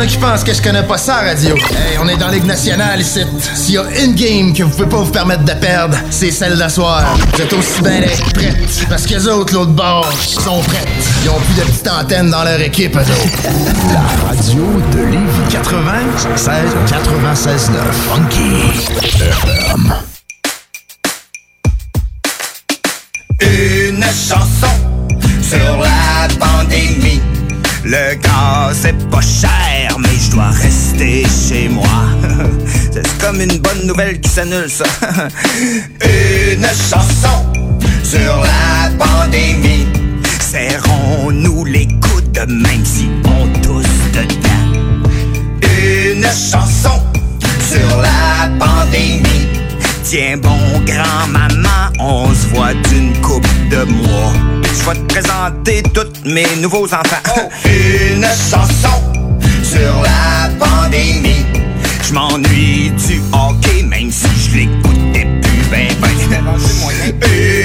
en a qui pensent que je connais pas ça, radio. Hey, on est dans Ligue nationale ici. S'il y a une game que vous pouvez pas vous permettre de perdre, c'est celle d'asseoir. Vous êtes aussi bien d'être prêtes. Parce que les autres, l'autre bord, sont prêtes. Ils ont plus de petites antennes dans leur équipe, eux autres. La radio de Lévis 96 96 9 Funky FM. Une chanson sur la. Le gaz c'est pas cher, mais je dois rester chez moi. C'est comme une bonne nouvelle qui s'annule, ça. Une chanson sur la pandémie. Serrons-nous les coudes, même si on tousse dedans. Une chanson sur la pandémie. Tiens bon grand-maman, on se voit d'une coupe de mois. Je vais te présenter tous mes nouveaux enfants. Une chanson sur la pandémie. Je m'ennuie du hockey, même si je l'écoutais plus ben ben.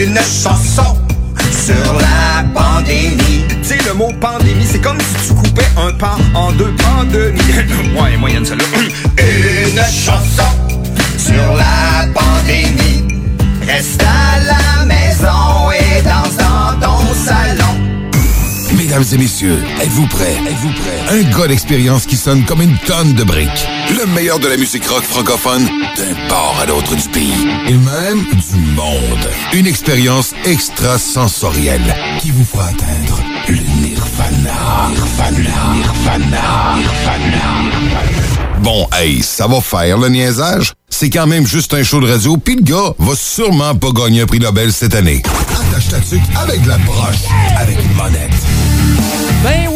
Une chanson sur la pandémie. Tu sais, le mot pandémie, c'est comme si tu coupais un pan en deux pandémies. ouais, moyenne celle-là. Une chanson sur la pandémie. Reste à la maison et danse dans ton salon. Mesdames et messieurs, êtes-vous prêts? Êtes-vous prêts? Un gars d'expérience qui sonne comme une tonne de briques. Le meilleur de la musique rock francophone d'un port à l'autre du pays. Et même du monde. Une expérience extrasensorielle qui vous fera atteindre le nirvana. Nirvana. Nirvana. Nirvana. Bon, hey, ça va faire le niaisage. C'est quand même juste un show de radio, puis le gars va sûrement pas gagner un prix Nobel cette année. Attache ta avec la broche, avec une monette. Ben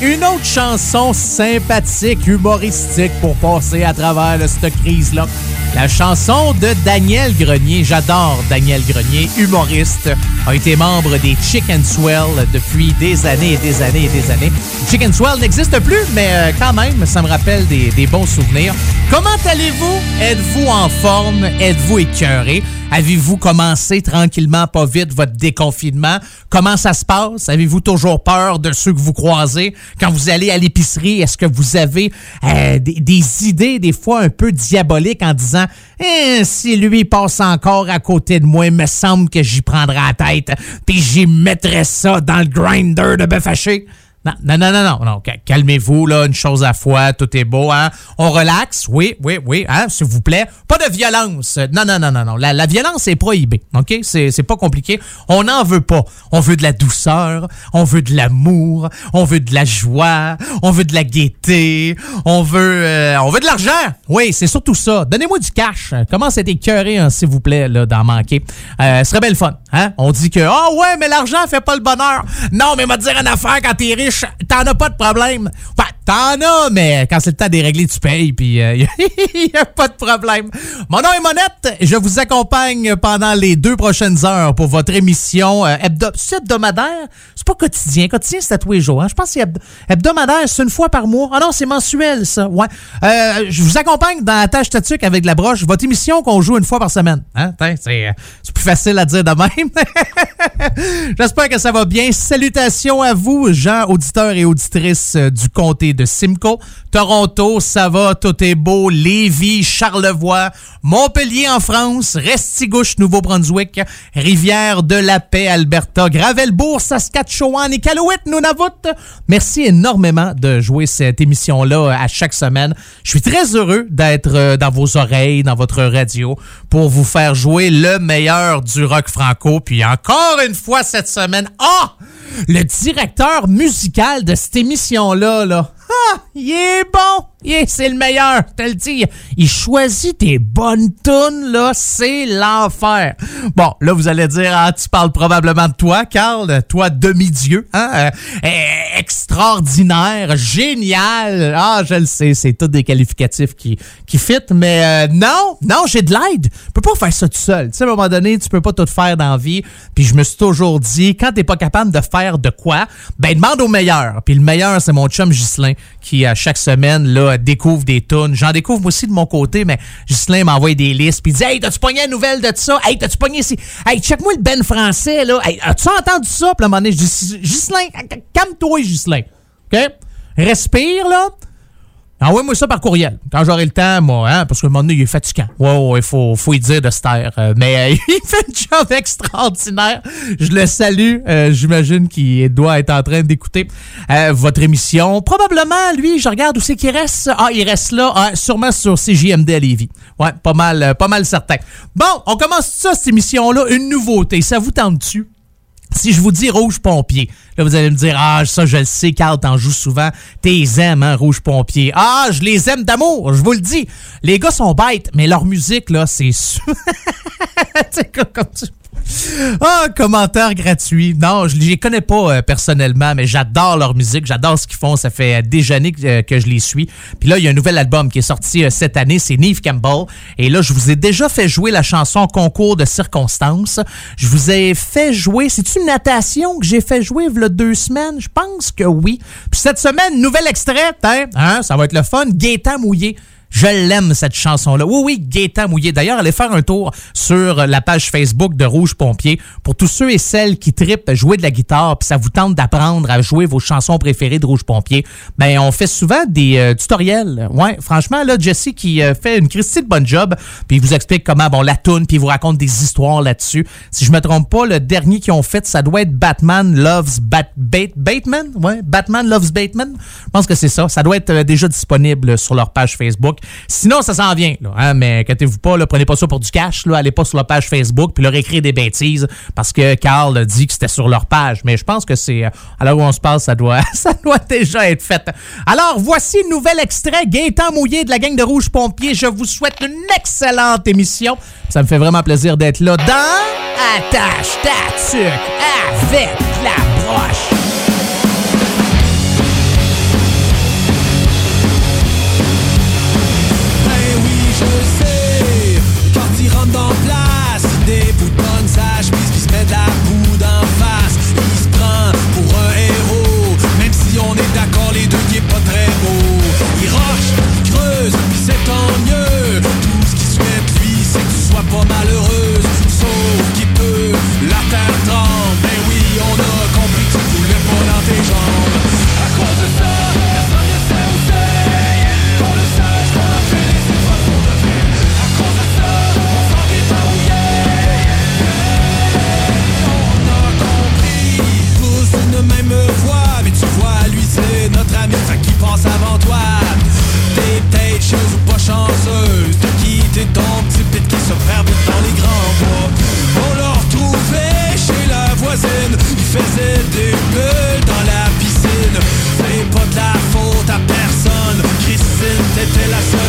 une autre chanson sympathique, humoristique pour passer à travers cette crise-là. La chanson de Daniel Grenier, j'adore Daniel Grenier, humoriste, a été membre des Chicken Swell depuis des années et des années et des années. Chicken Swell n'existe plus, mais euh, quand même, ça me rappelle des, des bons souvenirs. Comment allez-vous? Êtes-vous en forme? Êtes-vous écœuré? Avez-vous commencé tranquillement, pas vite, votre déconfinement? Comment ça se passe? Avez-vous toujours peur de ceux que vous croisez? Quand vous allez à l'épicerie, est-ce que vous avez euh, des, idées, des fois un peu diaboliques, en disant Eh, si lui passe encore à côté de moi, il me semble que j'y prendrai la tête, puis j'y mettrai ça dans le grinder de bœuf haché? Non, non, non, non, non, non. ca- Calmez-vous, là, une chose à fois, tout est beau, hein. On relaxe, oui, oui, oui, hein, s'il vous plaît. Pas de violence. Non, non, non, non, non. La, la violence est prohibée, OK? C'est, c'est pas compliqué. On n'en veut pas. On veut de la douceur, on veut de l'amour, on veut de la joie, on veut de la gaieté, on veut, euh, on veut de l'argent. Oui, c'est surtout ça. Donnez-moi du cash. Commence à être écœuré, hein, s'il vous plaît, là, d'en manquer. Euh, ce serait belle fun, hein? On dit que, ah ouais, mais l'argent fait pas le bonheur. Non, mais m'a dire une affaire quand t'es riche, t'en as pas de problème. Ben, t'en as, mais quand c'est le temps de régler, tu payes, puis il y a pas de problème. Mon nom est Monette. Je vous accompagne pendant les deux prochaines heures pour votre émission euh, hebdo- hebdomadaire? C'est pas quotidien. Quotidien, c'est à tous les jours. hein. Je pense que hebdomadaire, c'est une fois par mois. Ah non, c'est mensuel, ça. Ouais. Euh, je vous accompagne dans la tâche statique avec la broche. Votre émission qu'on joue une fois par semaine. Hein? Euh, c'est plus facile à dire de même. J'espère que ça va bien. Salutations à vous, gens, auditeurs et auditrices euh, du comté de Simcoe. Toronto, ça va, tout est beau. Lévis, Charlevoix, Montpellier en France, Restigouche, Nouveau-Brunswick, Rivière de la Paix, Alberta, Gravelbourg, Saskatchewan et Calouette, Nunavut. Merci énormément de jouer cette émission-là euh, à chaque semaine. Je suis très heureux d'être euh, dans vos oreilles, dans votre radio, pour vous faire jouer le meilleur du rock franco. Puis encore une fois cette semaine, ah! Le directeur musical de cette émission-là, là. Ah, il est bon! Yeah, c'est le meilleur, je te le dis. Il choisit tes bonnes tunes, là, c'est l'enfer. Bon, là, vous allez dire, ah, tu parles probablement de toi, Carl, toi, demi-dieu, hein? Euh, euh, extraordinaire, génial. Ah, je le sais, c'est tous des qualificatifs qui, qui fit, mais euh, non, non, j'ai de l'aide. Je peux pas faire ça tout seul. Tu sais, à un moment donné, tu peux pas tout faire dans la vie. Puis je me suis toujours dit, quand t'es pas capable de faire de quoi, ben demande au meilleur. Puis le meilleur, c'est mon chum Ghislain, qui à chaque semaine, là, découvre des tunes. J'en découvre moi aussi de mon côté, mais Ghislain m'envoie des listes, puis il dit Hey, t'as-tu pogné la nouvelle de ça? Hey, t'as-tu pogné ici? Hey, check-moi le Ben français, là. Hey, as-tu entendu ça? Puis à un moment donné, je dis calme-toi, Ghislain. OK? Respire, là. Envoie-moi ça par courriel. Quand j'aurai le temps, moi, hein, parce que le moment donné, il est fatigant. Ouais, ouais, faut, faut y dire de se taire. Euh, mais euh, il fait un job extraordinaire. Je le salue. Euh, j'imagine qu'il doit être en train d'écouter votre émission. Probablement, lui, je regarde où c'est qu'il reste. Ah, il reste là, hein, sûrement sur CJMD à Lévis. Ouais, pas mal, pas mal certain. Bon, on commence ça, cette émission-là. Une nouveauté. Ça vous tente-tu? Si je vous dis Rouge Pompier, là, vous allez me dire, ah, ça, je le sais, Carl, t'en joues souvent. T'es aimes, hein, Rouge Pompier. Ah, je les aime d'amour, je vous le dis. Les gars sont bêtes, mais leur musique, là, c'est... c'est comme tu ah, commentaire gratuit. Non, je les connais pas euh, personnellement, mais j'adore leur musique, j'adore ce qu'ils font. Ça fait des années que, que, je les suis. Puis là, il y a un nouvel album qui est sorti euh, cette année, c'est Neve Campbell. Et là, je vous ai déjà fait jouer la chanson Concours de circonstances. Je vous ai fait jouer, c'est une natation que j'ai fait jouer il deux semaines? Je pense que oui. Puis cette semaine, nouvel extrait, hein ça va être le fun. Gaétan mouillé. Je l'aime, cette chanson-là. Oui, oui, Gaétan Mouillé. D'ailleurs, allez faire un tour sur la page Facebook de Rouge Pompier pour tous ceux et celles qui tripent jouer de la guitare puis ça vous tente d'apprendre à jouer vos chansons préférées de Rouge Pompier. Ben, on fait souvent des euh, tutoriels. Ouais, franchement, là, Jesse qui euh, fait une Christie de bonne job puis il vous explique comment, bon, la tune puis il vous raconte des histoires là-dessus. Si je me trompe pas, le dernier qu'ils ont fait, ça doit être Batman Loves Bat Bateman? Ouais, Batman Loves Bateman? Je pense que c'est ça. Ça doit être euh, déjà disponible sur leur page Facebook. Sinon, ça s'en vient, là, hein, mais inquiétez-vous pas, là, prenez pas ça pour du cash. Là, allez pas sur la page Facebook puis leur écrire des bêtises parce que Carl dit que c'était sur leur page. Mais je pense que c'est. À l'heure où on se passe, ça doit, ça doit déjà être fait. Alors, voici un nouvel extrait Gaétan mouillé de la gang de Rouge Pompier. Je vous souhaite une excellente émission. Ça me fait vraiment plaisir d'être là dans Attache ta avec la broche. Vete la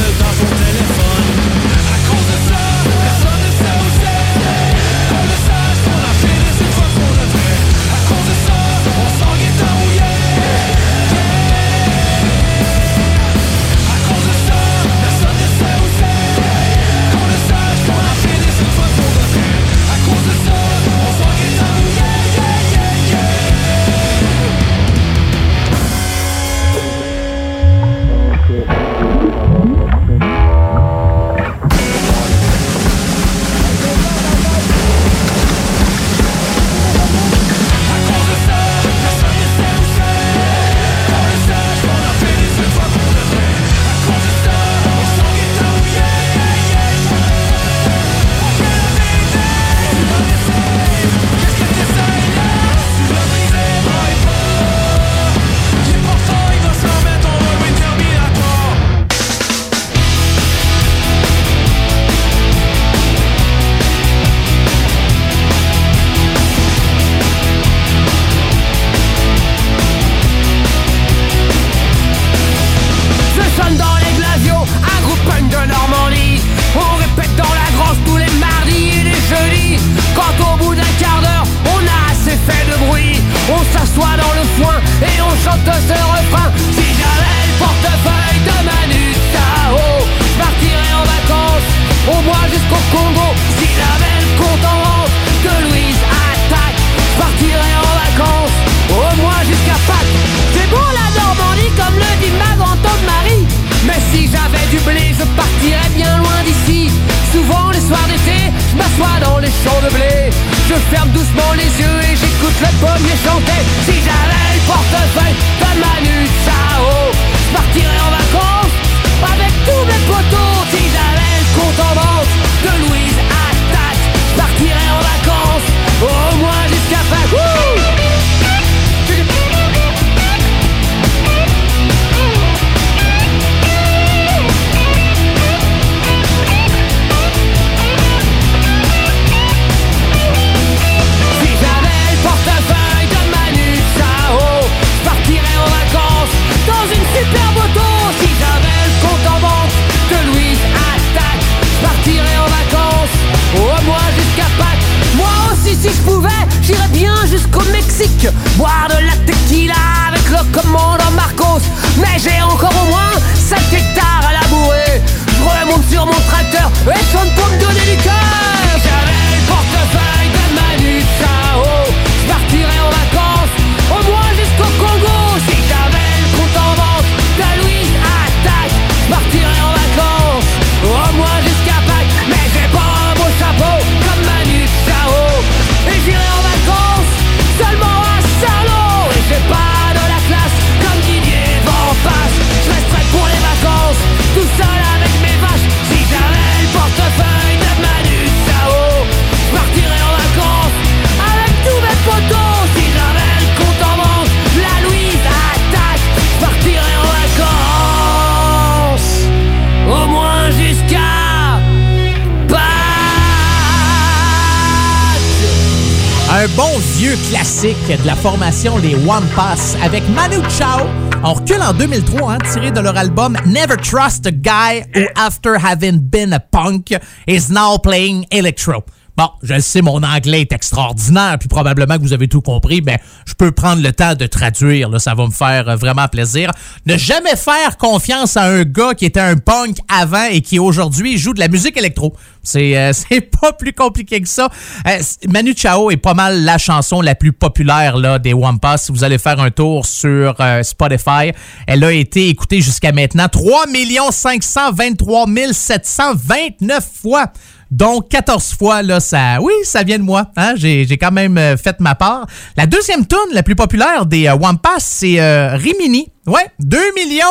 Les One Pass avec Manu Chao. On recule en 2003, hein, tiré de leur album Never Trust a Guy Who After Having Been a Punk Is Now Playing Electro. Bon, je le sais, mon anglais est extraordinaire, puis probablement que vous avez tout compris, mais je peux prendre le temps de traduire, là, ça va me faire euh, vraiment plaisir. Ne jamais faire confiance à un gars qui était un punk avant et qui aujourd'hui joue de la musique électro. C'est euh, pas plus compliqué que ça. Euh, Manu Chao est pas mal la chanson la plus populaire là, des Wampas. Si vous allez faire un tour sur euh, Spotify, elle a été écoutée jusqu'à maintenant 3 523 729 fois. Donc 14 fois, là, ça. Oui, ça vient de moi. Hein? J'ai quand même euh, fait ma part. La deuxième tune la plus populaire des euh, Wampas, c'est euh, Rimini. Ouais, 2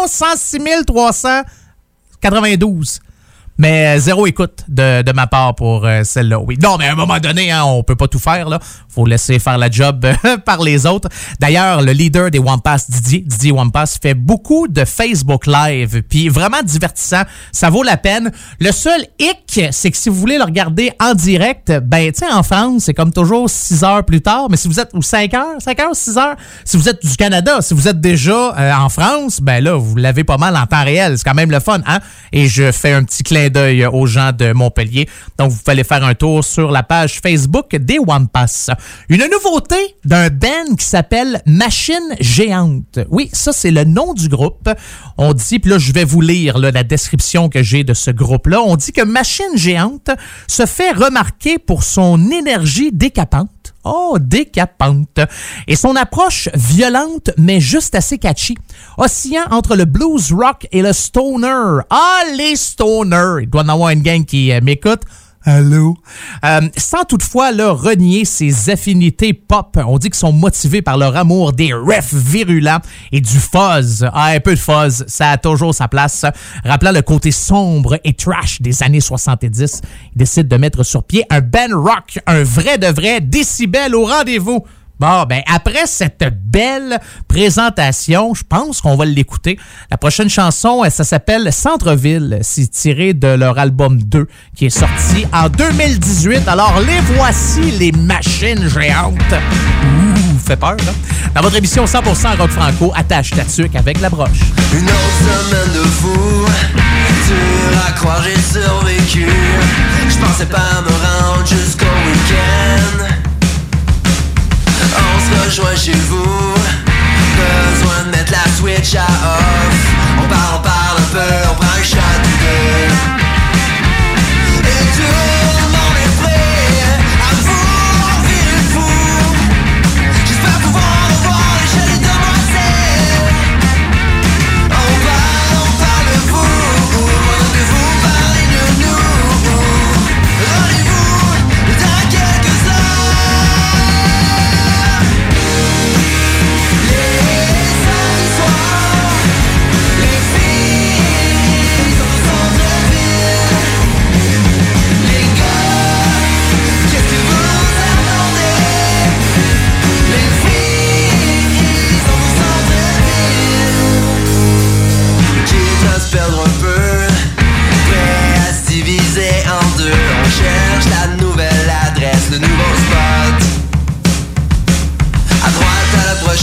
106 392. Mais euh, zéro écoute de, ma part pour euh, celle-là. Oui. Non, mais à un moment donné, hein, on peut pas tout faire. là. faut laisser faire la job euh, par les autres. D'ailleurs, le leader des Wampas, Didier, Didier Wampas, fait beaucoup de Facebook Live. Puis vraiment divertissant. Ça vaut la peine. Le seul hic, c'est que si vous voulez le regarder en direct, ben, tu sais, en France, c'est comme toujours 6 heures plus tard. Mais si vous êtes, ou 5 heures, 5 heures, 6 heures, si vous êtes du Canada, si vous êtes déjà en France, ben là, vous l'avez pas mal en temps réel. C'est quand même le fun, hein? Et je fais un petit clin d'œil aux gens de Montpellier. Donc, vous pouvez faire un tour sur la page Facebook des Wampas. Une nouveauté d'un band qui s'appelle Machine Géante. Oui, ça, c'est le nom du groupe. On dit, puis là, je vais vous lire la description que j'ai de ce groupe-là. On dit que Machine Géante se fait remarquer pour son énergie décapante. Oh, décapante. Et son approche violente, mais juste assez catchy. Oscillant entre le blues rock et le stoner. Ah, les stoners! Il doit y en avoir une gang qui euh, m'écoute. Allô? Euh, sans toutefois là, renier ses affinités pop. On dit qu'ils sont motivés par leur amour des refs virulents et du fuzz. Ah, un peu de fuzz, ça a toujours sa place. Rappelant le côté sombre et trash des années 70, ils décident de mettre sur pied un band rock, un vrai de vrai décibel au rendez-vous. Bon, ben après cette belle présentation, je pense qu'on va l'écouter. La prochaine chanson, ça s'appelle Centre-ville. C'est tiré de leur album 2 qui est sorti en 2018. Alors les voici, les machines géantes. Ouh, fait peur, là. Dans votre émission 100% rock franco, attache ta tuque avec la broche. Une autre semaine de fou, dur à croire j'ai survécu. Je pensais pas me rendre jusqu'au week-end. Rejoint chez vous, besoin de mettre la switch à off. On parle, on parle un peu, on prend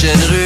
prochaine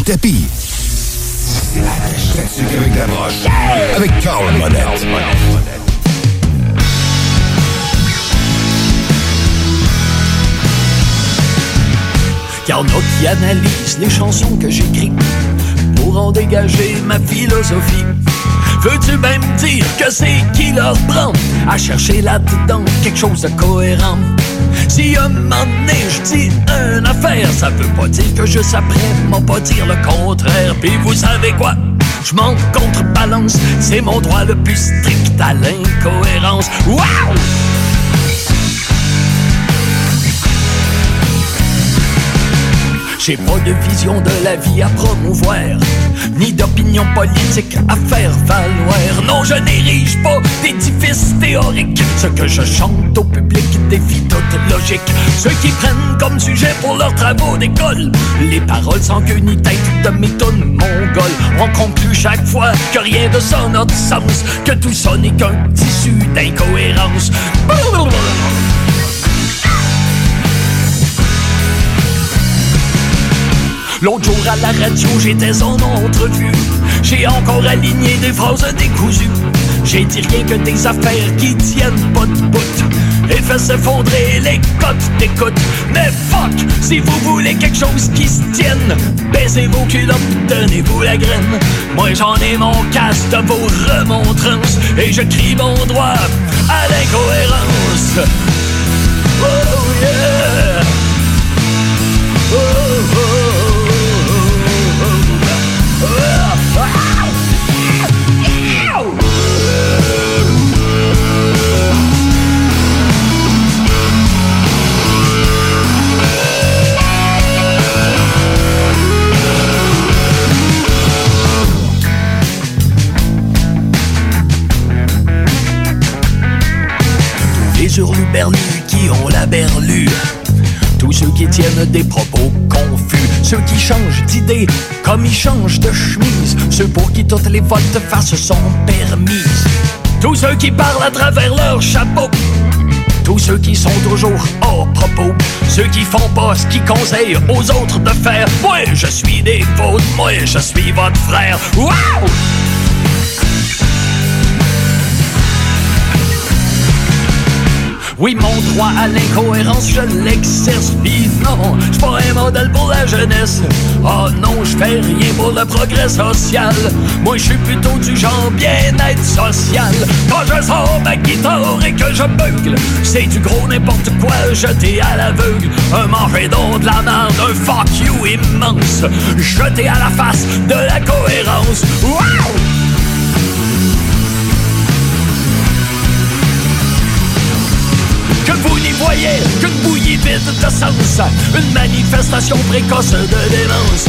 le tapis. Avec Carl a les chansons que j'écris pour en dégager ma philosophie. Veux-tu même dire que c'est qui leur prend à chercher là-dedans quelque chose de cohérent? Si un moment donné je dis une affaire, ça veut pas dire que je s'apprête, pas dire le contraire. Puis vous savez quoi? Je m'en contrebalance, c'est mon droit le plus strict à l'incohérence. Wow! J'ai pas de vision de la vie à promouvoir, ni d'opinion politique à faire valoir. Non, je n'érige pas d'édifice théorique. Ce que je chante au public défie toute logique. Ceux qui prennent comme sujet pour leurs travaux d'école les paroles sans queue ni tête de méthode mongole. On conclut chaque fois que rien de ça n'a de sens, que tout ça n'est qu'un tissu d'incohérence. L'autre jour à la radio, j'étais en entrevue. J'ai encore aligné des phrases décousues. J'ai dit rien que des affaires qui tiennent pas de bout. Et fait s'effondrer les cotes d'écoute. Mais fuck, si vous voulez quelque chose qui se tienne, baissez vos culottes, donnez-vous la graine. Moi j'en ai mon casse de vos remontrances. Et je crie mon droit à l'incohérence. Oh yeah! Oh, hurluberlus qui ont la berlue tous ceux qui tiennent des propos confus, ceux qui changent d'idée comme ils changent de chemise, ceux pour qui toutes les votes face sont permises, tous ceux qui parlent à travers leur chapeau, tous ceux qui sont toujours hors propos, ceux qui font pas ce qu'ils conseillent aux autres de faire. Moi, je suis des fautes, moi, je suis votre frère. Wow! Oui, mon droit à l'incohérence, je l'exerce. Pis non, je pas un modèle pour la jeunesse. Oh non, je fais rien pour le progrès social. Moi, je suis plutôt du genre bien-être social. Quand je sors ma guitare et que je bugle, c'est du gros n'importe quoi jeté à l'aveugle. Un manger d'eau de la merde, un fuck you immense, jeté à la face de la cohérence. Wow! Que vous n'y voyez qu'une bouillie vide de sens, une manifestation précoce de démence.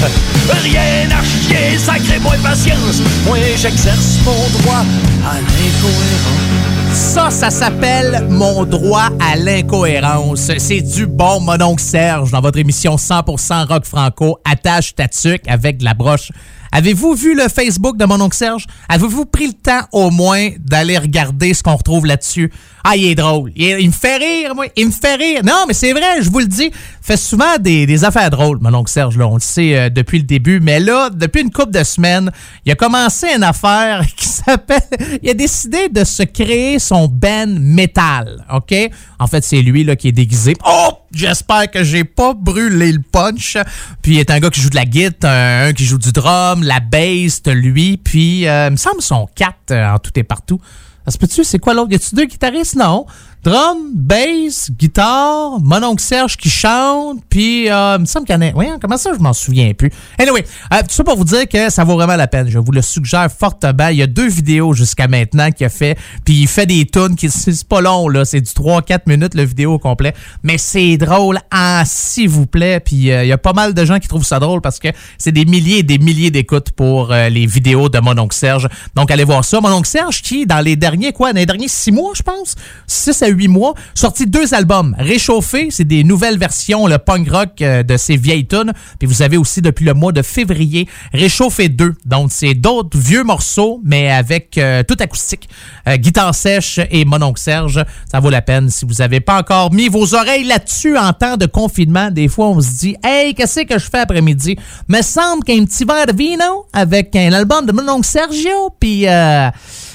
Rien à chier, sacré-moi patience, moi j'exerce mon droit à l'incohérence. Ça, ça s'appelle Mon droit à l'incohérence. C'est du bon mononcle Serge dans votre émission 100% rock franco, attache tatuc avec de la broche. Avez-vous vu le Facebook de mon oncle Serge? Avez-vous pris le temps au moins d'aller regarder ce qu'on retrouve là-dessus? Ah, il est drôle. Il, me fait rire, moi. Il me fait rire. Non, mais c'est vrai, je vous le dis. Fait souvent des, affaires drôles, mon oncle Serge. Là, on le sait euh, depuis le début. Mais là, depuis une couple de semaines, il a commencé une affaire qui s'appelle... Il a décidé de se créer son band metal, OK? En fait, c'est lui là, qui est déguisé. Oh! J'espère que j'ai pas brûlé le punch. Puis il est un gars qui joue de la guitare, un, qui joue du drum, la bass, lui. Puis euh, il me semble son quatre euh, en tout et partout. Ça se peut-tu? C'est quoi l'autre? Y a-tu deux guitaristes? Non. Drum, bass, guitare, mon oncle Serge qui chante, puis euh, il me semble qu'il y en a... Oui, comment ça, je m'en souviens plus. Anyway, euh, tout ça pour vous dire que ça vaut vraiment la peine. Je vous le suggère fortement. Il y a deux vidéos jusqu'à maintenant qu'il a fait, puis il fait des tunes qui... C'est pas long, là. C'est du 3-4 minutes, le vidéo au complet. Mais c'est drôle, ah, s'il vous plaît. Puis euh, il y a pas mal de gens qui trouvent ça drôle parce que c'est des milliers et des milliers d'écoutes pour euh, les vidéos de mon oncle Serge. Donc, allez voir ça. Mon oncle Serge qui, dans les derniers, quoi, dans les derniers six mois, je pense, 6 à huit mois, sorti deux albums. Réchauffé, c'est des nouvelles versions, le punk rock euh, de ces vieilles tunes. Puis vous avez aussi depuis le mois de février Réchauffé 2. Donc c'est d'autres vieux morceaux, mais avec euh, tout acoustique, euh, guitare sèche et mononcle Serge. Ça vaut la peine si vous n'avez pas encore mis vos oreilles là-dessus en temps de confinement. Des fois, on se dit, hey, qu'est-ce que je fais après-midi? Me semble qu'un petit verre de vino avec un album de mononcle Sergio, puis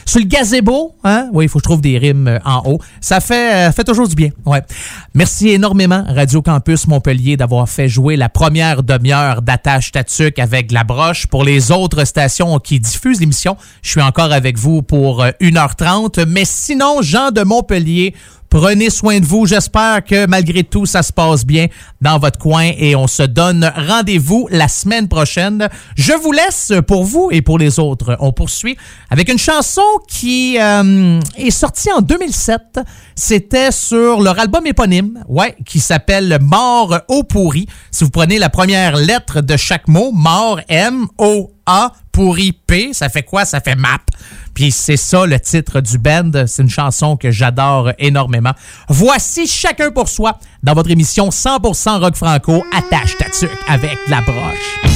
sur le gazebo, hein? Oui, il faut que je trouve des rimes euh, en haut. Ça fait, euh, fait toujours du bien. Ouais. Merci énormément, Radio Campus Montpellier, d'avoir fait jouer la première demi-heure d'attache Tatuc avec la broche. Pour les autres stations qui diffusent l'émission, je suis encore avec vous pour euh, 1h30. Mais sinon, Jean de Montpellier, Prenez soin de vous. J'espère que malgré tout, ça se passe bien dans votre coin et on se donne rendez-vous la semaine prochaine. Je vous laisse pour vous et pour les autres. On poursuit avec une chanson qui euh, est sortie en 2007. C'était sur leur album éponyme, ouais, qui s'appelle Mort au pourri. Si vous prenez la première lettre de chaque mot, mort, M-O-A, pourri, P, ça fait quoi? Ça fait map. Puis c'est ça le titre du band. C'est une chanson que j'adore énormément. Voici chacun pour soi dans votre émission 100% rock franco. Attache ta avec la broche.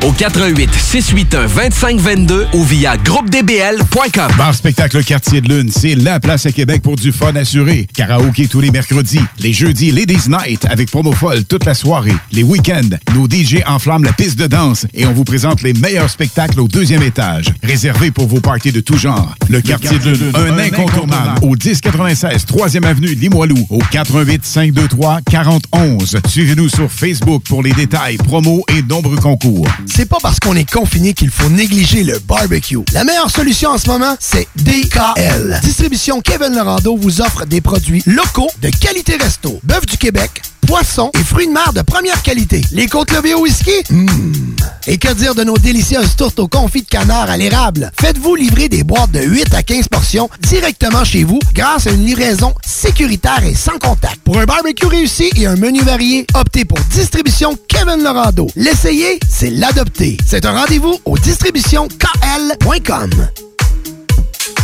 au 88 681 2522 ou via groupedbl.com. Bar spectacle Quartier de Lune, c'est la place à Québec pour du fun assuré. Karaoké tous les mercredis, les jeudis Ladies Night avec promo folle toute la soirée. Les week-ends, nos DJ enflamment la piste de danse et on vous présente les meilleurs spectacles au deuxième étage. Réservé pour vos parties de tout genre. Le Quartier de Lune, un incontournable au 1096 3e avenue Limoilou au 88 523 4011. Suivez-nous sur Facebook pour les détails, promos et nombreux concours. C'est pas parce qu'on est confiné qu'il faut négliger le barbecue. La meilleure solution en ce moment, c'est DKL. Distribution Kevin Lorando vous offre des produits locaux de qualité resto. Bœuf du Québec, poissons et fruits de mer de première qualité. Les côtes levées au whisky? Mmh. Et que dire de nos délicieuses tourtes au confit de canard à l'érable? Faites-vous livrer des boîtes de 8 à 15 portions directement chez vous grâce à une livraison sécuritaire et sans contact. Pour un barbecue réussi et un menu varié, optez pour Distribution Kevin Lorando. L'essayer, c'est l'adopter. C'est un rendez-vous au distributionkl.com.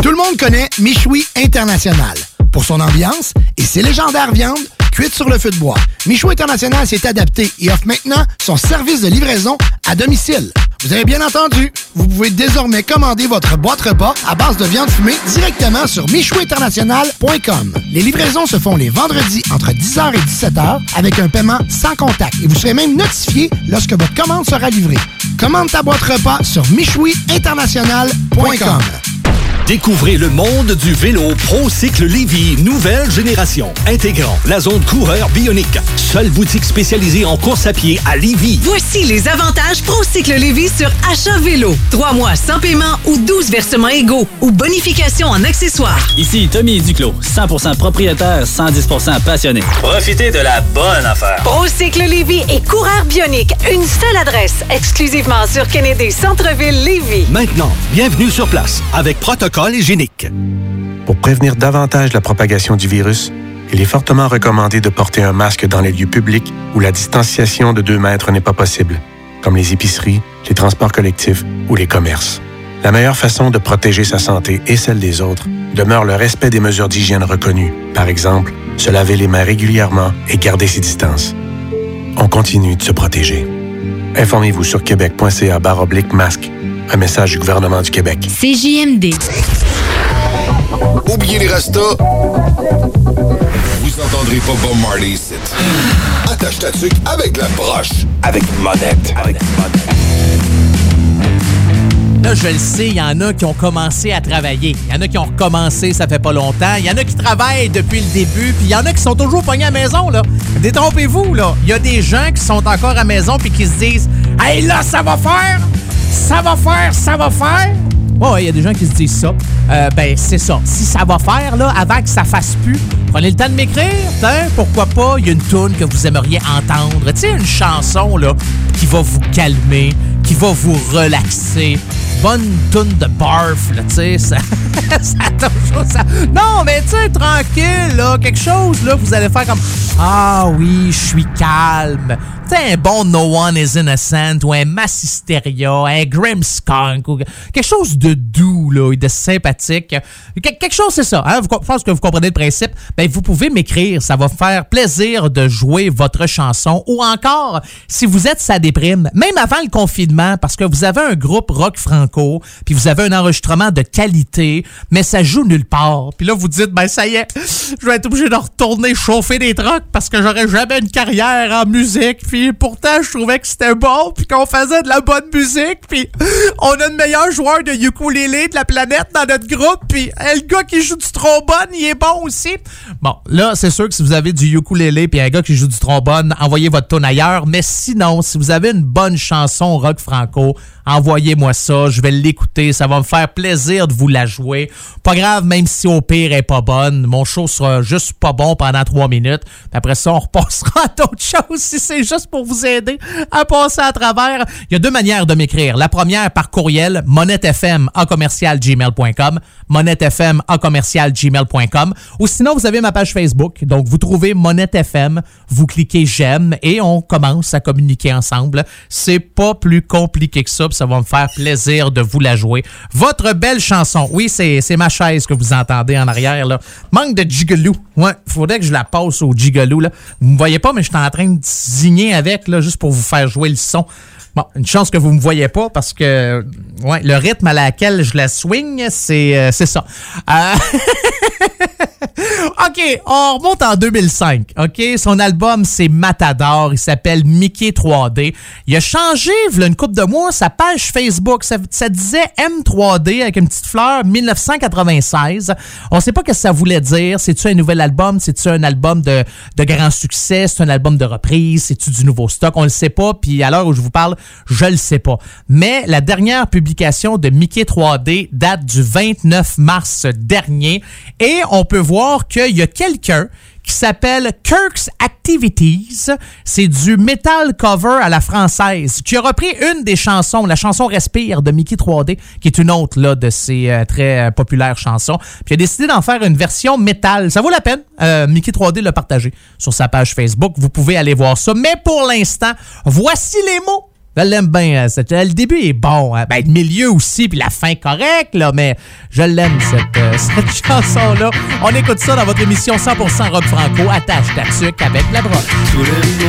Tout le monde connaît Michoui International pour son ambiance et ses légendaires viandes cuites sur le feu de bois. Michoui International s'est adapté et offre maintenant son service de livraison à domicile. Vous avez bien entendu, vous pouvez désormais commander votre boîte repas à base de viande fumée directement sur michouinternational.com. Les livraisons se font les vendredis entre 10h et 17h avec un paiement sans contact et vous serez même notifié lorsque votre commande sera livrée. Commande ta boîte repas sur michouiinternational.com. Découvrez le monde du vélo ProCycle Lévy, nouvelle génération, intégrant la zone coureur bionique. Seule boutique spécialisée en course à pied à Lévy. Voici les avantages ProCycle Lévy sur achat vélo. Trois mois sans paiement ou 12 versements égaux ou bonification en accessoires. Ici Tommy Duclos, 100% propriétaire, 110% passionné. Profitez de la bonne affaire. ProCycle Lévy et coureur bionique. Une seule adresse, exclusivement sur Kennedy Centre-ville Lévy. Maintenant, bienvenue sur place avec protocole Pour prévenir davantage la propagation du virus, il est fortement recommandé de porter un masque dans les lieux publics où la distanciation de 2 mètres n'est pas possible, comme les épiceries, les transports collectifs ou les commerces. La meilleure façon de protéger sa santé et celle des autres demeure le respect des mesures d'hygiène reconnues. Par exemple, se laver les mains régulièrement et garder ses distances. On continue de se protéger. Informez-vous sur québec.ca masque. Un message du gouvernement du Québec. CJMD. Oubliez les restos. Vous entendrez pas Bob Marley ici. Attache ta tuque avec la broche. Avec monette. Avec monette. Là, je le sais, il y en a qui ont commencé à travailler. Il y en a qui ont recommencé, ça fait pas longtemps. Il y en a qui travaillent depuis le début, puis il y en a qui sont toujours pognés à la maison, là. Détrompez-vous, là. Il y a des gens qui sont encore à la maison puis qui se disent « Hey, là, ça va faire! Ça va faire! Ça va faire! » Ouais, il y a des gens qui se disent ça. Euh, ben, c'est ça. Si ça va faire, là, avant que ça fasse plus, prenez le temps de m'écrire. Hein? Pourquoi pas? Il y a une tune que vous aimeriez entendre. Tu sais, une chanson, là, qui va vous calmer, qui va vous relaxer. Bonne toune de barf, là, tu sais, ça, ça. Non, mais tu sais, tranquille, là, quelque chose, là, vous allez faire comme Ah oui, je suis calme. Tu sais, un bon No One is Innocent ou un Mass Hysteria, un Grimmskunk ou quelque chose de doux, là, et de sympathique. Quel- quelque chose, c'est ça. Hein? Vous, je pense que vous comprenez le principe. Ben, vous pouvez m'écrire. Ça va faire plaisir de jouer votre chanson. Ou encore, si vous êtes sa déprime, même avant le confinement, parce que vous avez un groupe rock puis vous avez un enregistrement de qualité, mais ça joue nulle part. Puis là, vous dites, ben ça y est, je vais être obligé de retourner chauffer des trucks parce que j'aurais jamais une carrière en musique. Puis pourtant, je trouvais que c'était bon, puis qu'on faisait de la bonne musique, puis on a le meilleur joueur de ukulélé de la planète dans notre groupe, puis le gars qui joue du trombone, il est bon aussi. Bon, là, c'est sûr que si vous avez du ukulélé puis un gars qui joue du trombone, envoyez votre tone ailleurs. Mais sinon, si vous avez une bonne chanson rock franco, envoyez-moi ça. Je vais l'écouter. Ça va me faire plaisir de vous la jouer. Pas grave, même si au pire elle est pas bonne. Mon show sera juste pas bon pendant trois minutes. Après ça, on repassera à d'autres choses si c'est juste pour vous aider à passer à travers. Il y a deux manières de m'écrire. La première par courriel, monettefm à. Ou sinon, vous avez ma page Facebook. Donc, vous trouvez Monette FM, vous cliquez j'aime et on commence à communiquer ensemble. C'est pas plus compliqué que ça, ça va me faire plaisir de vous la jouer. Votre belle chanson. Oui, c'est ma chaise que vous entendez en arrière, là. Manque de gigaloo. Ouais, faudrait que je la passe au gigaloo, là. Vous me voyez pas, mais je suis en train de zigner avec, là, juste pour vous faire jouer le son. Bon, une chance que vous me voyez pas parce que ouais, le rythme à laquelle je la swing, c'est euh, ça. Euh, OK, on remonte en 2005. OK, son album c'est Matador, il s'appelle Mickey 3D. Il a changé il y a une couple de mois sa page Facebook, ça, disait M3D avec une petite fleur 1996. On sait pas ce que ça voulait dire, c'est-tu un nouvel album, c'est-tu un album de, grand succès, c'est un album de reprise, c'est-tu du nouveau stock, on le sait pas. Puis à l'heure où je vous parle, je le sais pas. Mais la dernière publication de Mickey 3D date du 29 mars dernier. Et on peut voir qu'il y a quelqu'un qui s'appelle Kirk's Activities. C'est du metal cover à la française, qui a repris une des chansons, la chanson Respire de Mickey 3D, qui est une autre là, de ses euh, très euh, populaires chansons. Puis a décidé d'en faire une version métal. Ça vaut la peine. Euh, Mickey 3D l'a partagé sur sa page Facebook. Vous pouvez aller voir ça. Mais pour l'instant, voici les mots je l'aime bien. euh, cette- Le début est bon. hein. Ben, le milieu aussi, puis la fin correcte, là, mais je l'aime, cette, euh, cette chanson-là. On écoute ça dans votre émission 100% rock franco. Attache ta avec la broche.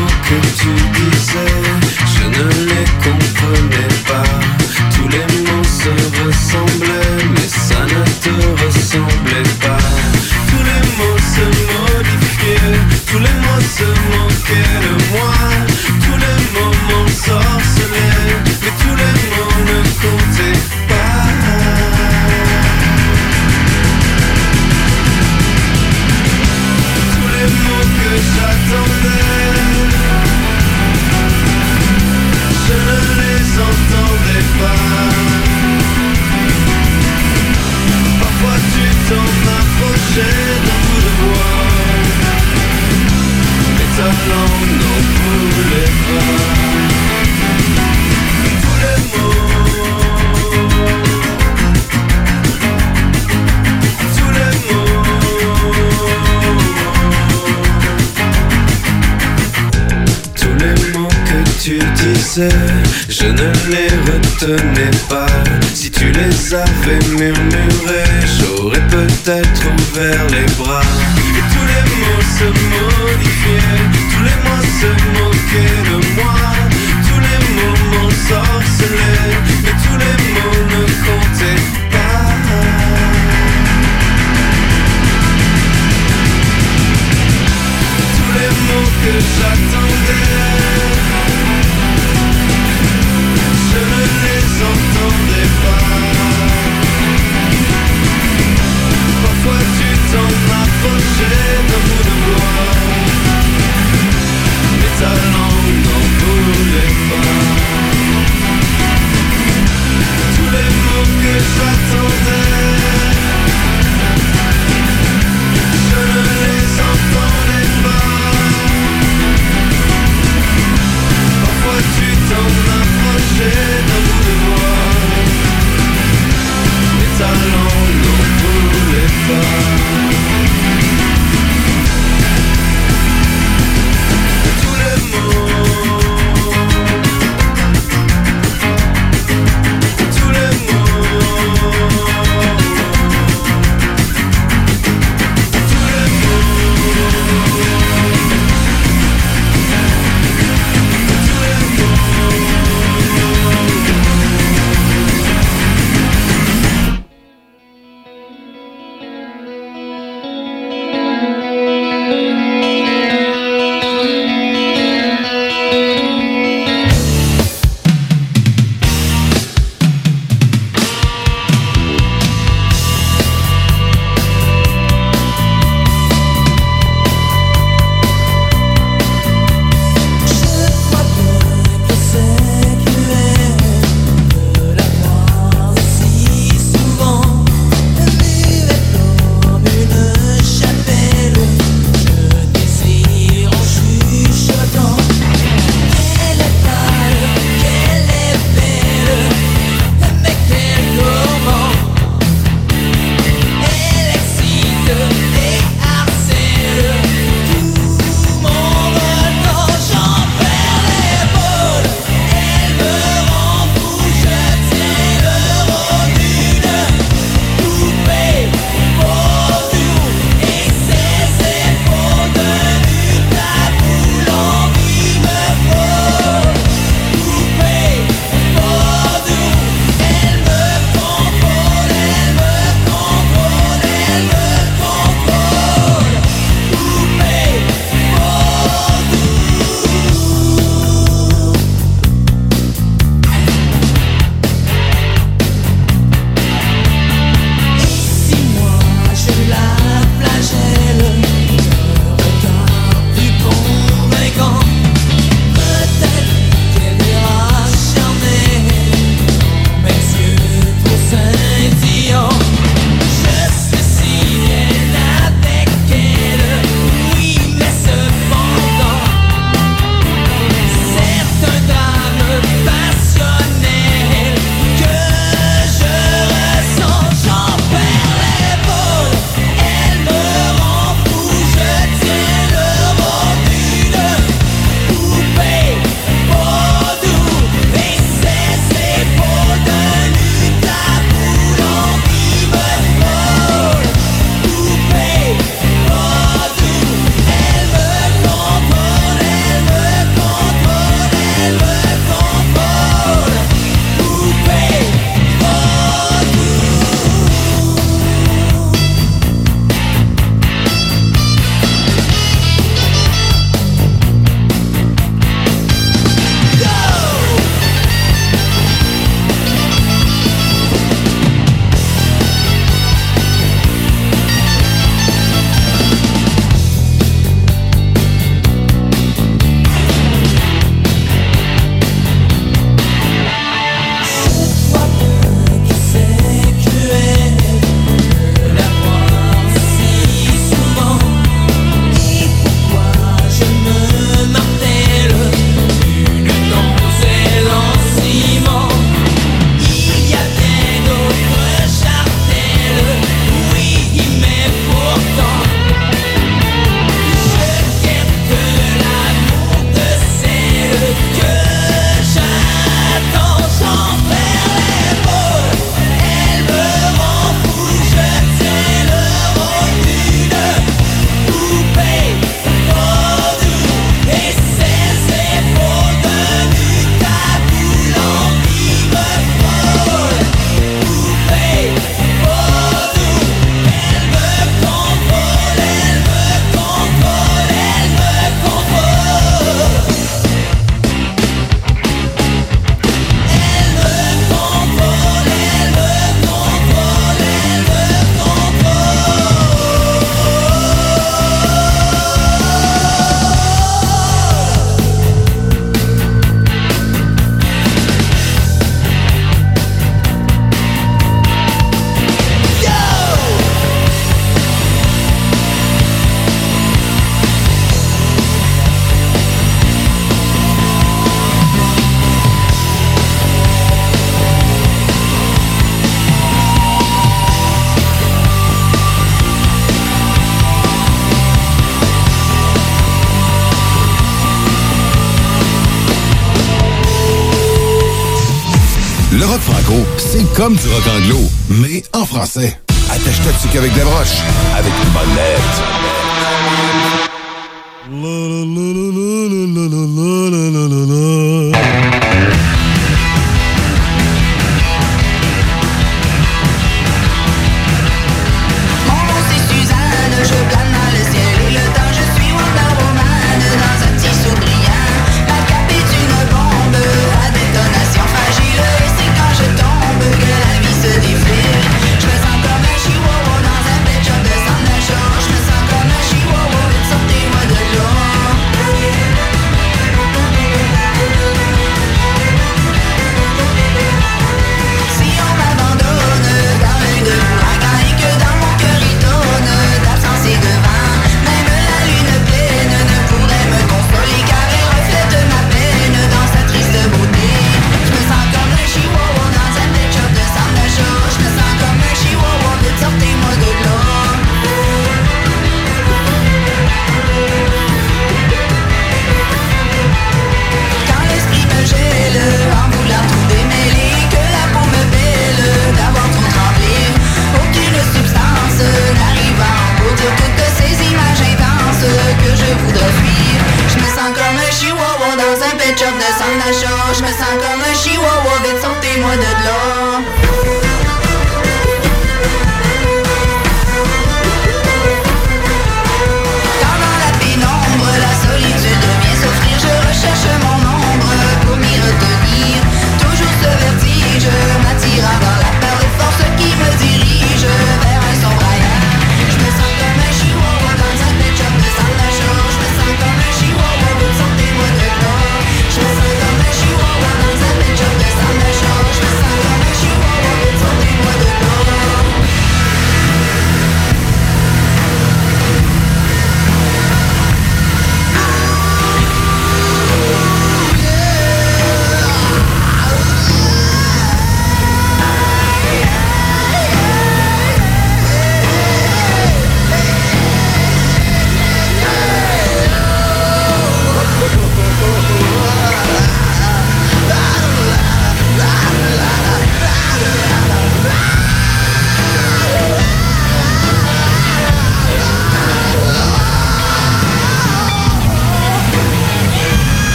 Comme du rock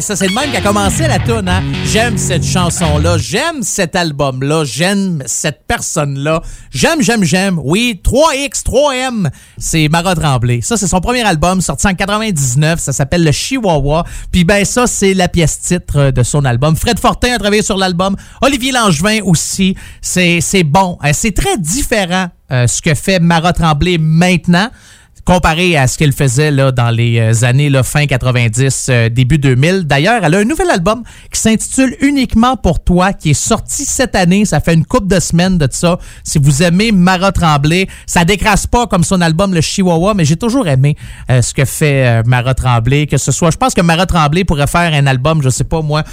Ça c'est le même qui a commencé la tune, hein. J'aime cette chanson-là, j'aime cet album-là, j'aime cette personne-là. J'aime, j'aime, j'aime. Oui, 3X, 3M, c'est Mara Tremblay. Ça, c'est son premier album sorti en 99, ça s'appelle Le Chihuahua. Puis ben ça, c'est la pièce titre de son album. Fred Fortin a travaillé sur l'album, Olivier Langevin aussi. C'est bon, Euh, c'est très différent euh, ce que fait Mara Tremblay maintenant comparé à ce qu'elle faisait là, dans les euh, années fin 90, euh, début 2000. D'ailleurs, elle a un nouvel album qui s'intitule Uniquement pour toi, qui est sorti cette année. Ça fait une couple de semaines de ça. Si vous aimez Mara Tremblay, ça décrasse pas comme son album Le Chihuahua, mais j'ai toujours aimé euh, ce que fait euh, Mara Tremblay. Que ce soit, je pense que Mara Tremblay pourrait faire un album, je sais pas moi,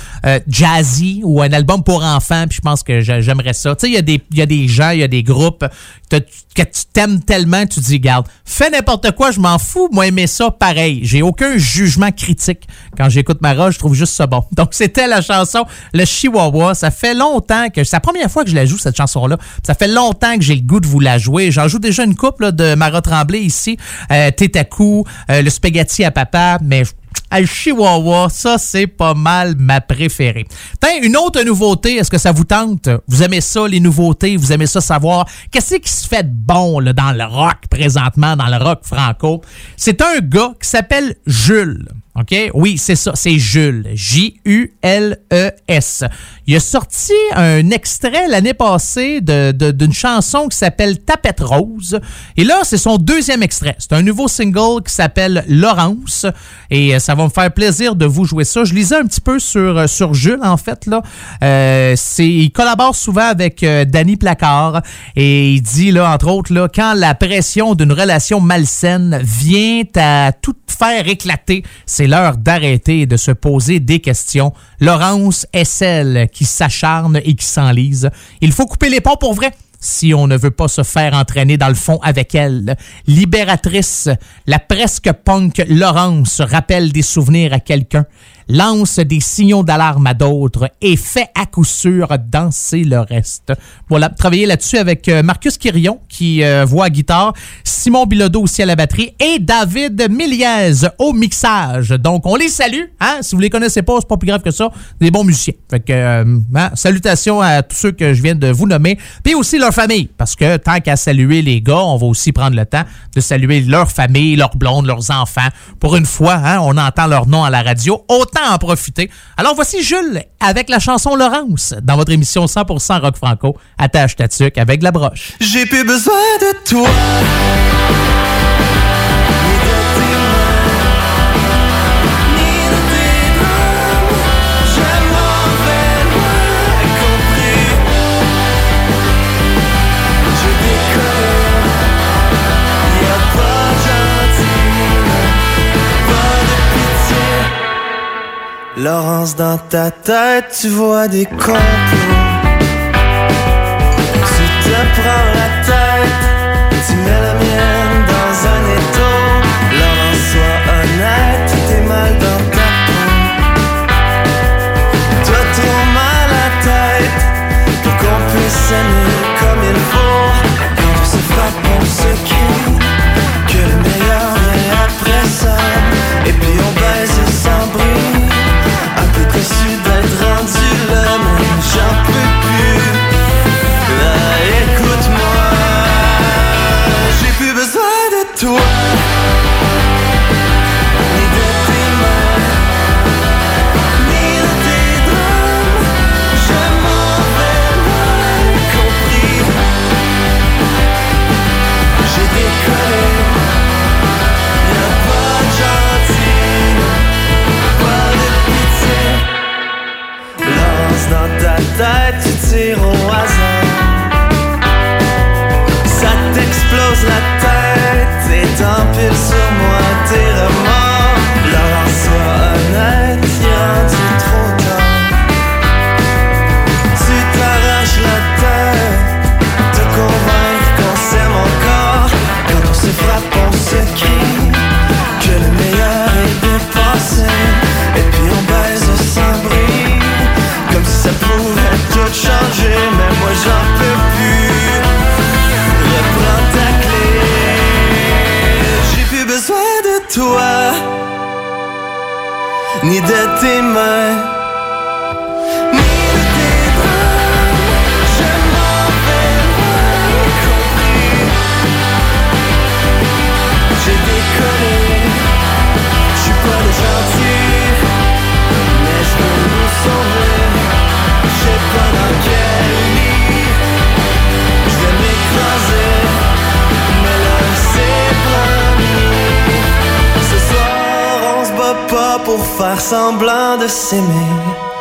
jazzy ou un album pour enfants. Puis je pense que j'a- j'aimerais ça. Tu sais, il y y a des gens, il y a des groupes que tu t'aimes tellement, tu dis, garde, fais n'importe quoi, je m'en fous, moi aimer ça pareil. J'ai aucun jugement critique. Quand j'écoute Mara, je trouve juste ça bon. Donc c'était la chanson Le Chihuahua. Ça fait longtemps que, c'est la première fois que je la joue, cette chanson-là. Ça fait longtemps que j'ai le goût de vous la jouer. J'en joue déjà une couple là, de Mara Tremblay ici. Euh, coup, euh, le spaghetti à papa, mais à Chihuahua, ça, c'est pas mal ma préférée. Tiens, une autre nouveauté, est-ce que ça vous tente? Vous aimez ça, les nouveautés? Vous aimez ça savoir? Qu'est-ce qui se fait de bon là, dans le rock présentement, dans le rock franco? C'est un gars qui s'appelle Jules. OK? Oui, c'est ça. C'est Jules. J-U-L-E-S. Il a sorti un extrait l'année passée de- de- d'une chanson qui s'appelle Tapette Rose. Et là, c'est son deuxième extrait. C'est un nouveau single qui s'appelle Laurence. Et euh, ça va me faire plaisir de vous jouer ça. Je lisais un petit peu sur, euh, sur Jules, en fait. Là. Euh, il collabore souvent avec euh, Danny Placard. Et il dit, là, entre autres, là, quand la pression d'une relation malsaine vient à tout faire éclater, c'est l'heure d'arrêter et de se poser des questions. Laurence est celle qui s'acharne et qui s'enlise. Il faut couper les ponts pour vrai si on ne veut pas se faire entraîner dans le fond avec elle. Libératrice, la presque punk Laurence rappelle des souvenirs à quelqu'un, lance des signaux d'alarme à d'autres et fait à coup sûr danser le reste. Voilà, travailler là-dessus avec euh, Marcus Quirion qui euh, voit à guitare, Simon Bilodeau aussi à la batterie et David Miliez au mixage. Donc on les salue, hein? si vous les connaissez pas, c'est pas plus grave que ça, des bons musiciens. Fait que euh, hein, salutations à tous ceux que je viens de vous nommer, puis aussi leur famille parce que tant qu'à saluer les gars, on va aussi prendre le temps de saluer leur famille, leurs blondes, leurs enfants. Pour une fois, hein, on entend leur nom à la radio, en profiter. Alors voici Jules avec la chanson Laurence dans votre émission 100% rock franco. Attache ta tuque avec la broche. J'ai plus besoin de toi. Laurence, dans ta tête, tu vois des complots. Tu te prends la tête, tu mets la mienne dans un étau. Laurence, sois honnête, t'es mal dans ta peau. Toi, trop mal la tête pour qu'on puisse s'aimer comme il faut. Tes mains. Pour faire semblant de s'aimer.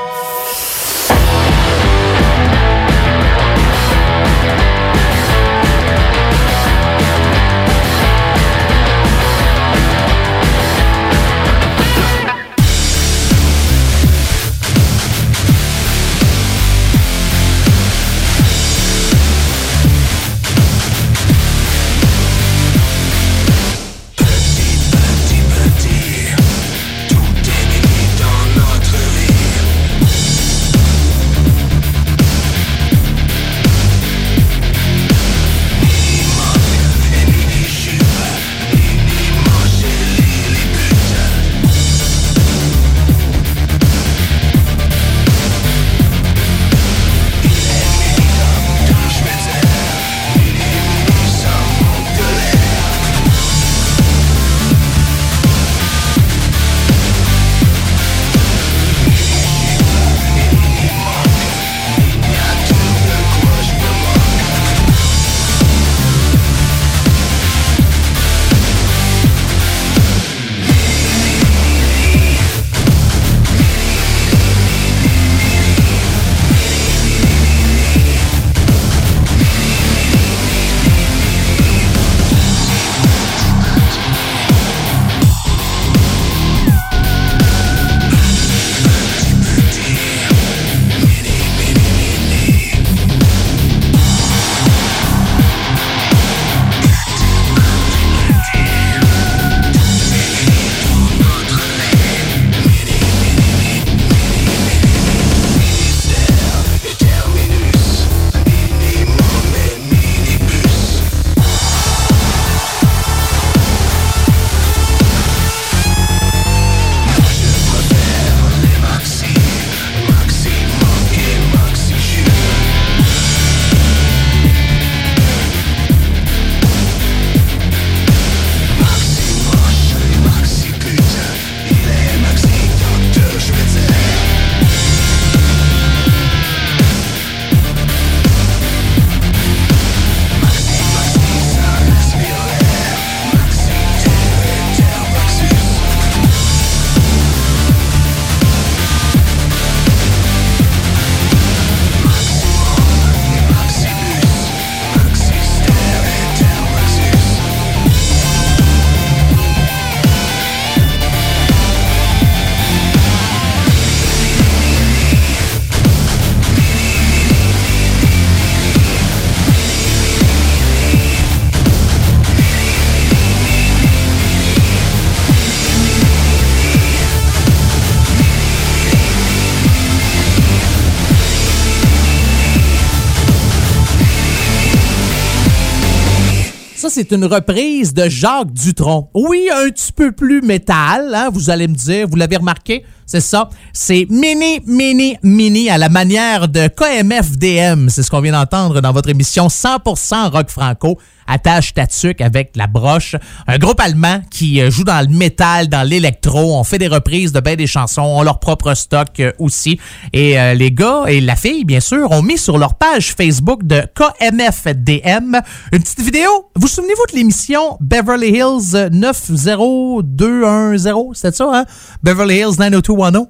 C'est une reprise de Jacques Dutronc. Oui, un petit peu plus métal, hein, vous allez me dire. Vous l'avez remarqué? C'est ça. C'est mini, mini, mini à la manière de KMFDM. C'est ce qu'on vient d'entendre dans votre émission 100% rock franco. Attache Tatuc avec la broche. Un groupe allemand qui euh, joue dans le métal, dans l'électro. On fait des reprises de bien des chansons. ont leur propre stock euh, aussi. Et euh, les gars et la fille, bien sûr, ont mis sur leur page Facebook de KMFDM une petite vidéo. Vous souvenez-vous de l'émission Beverly Hills 90210? C'était ça, hein? Beverly Hills 90210?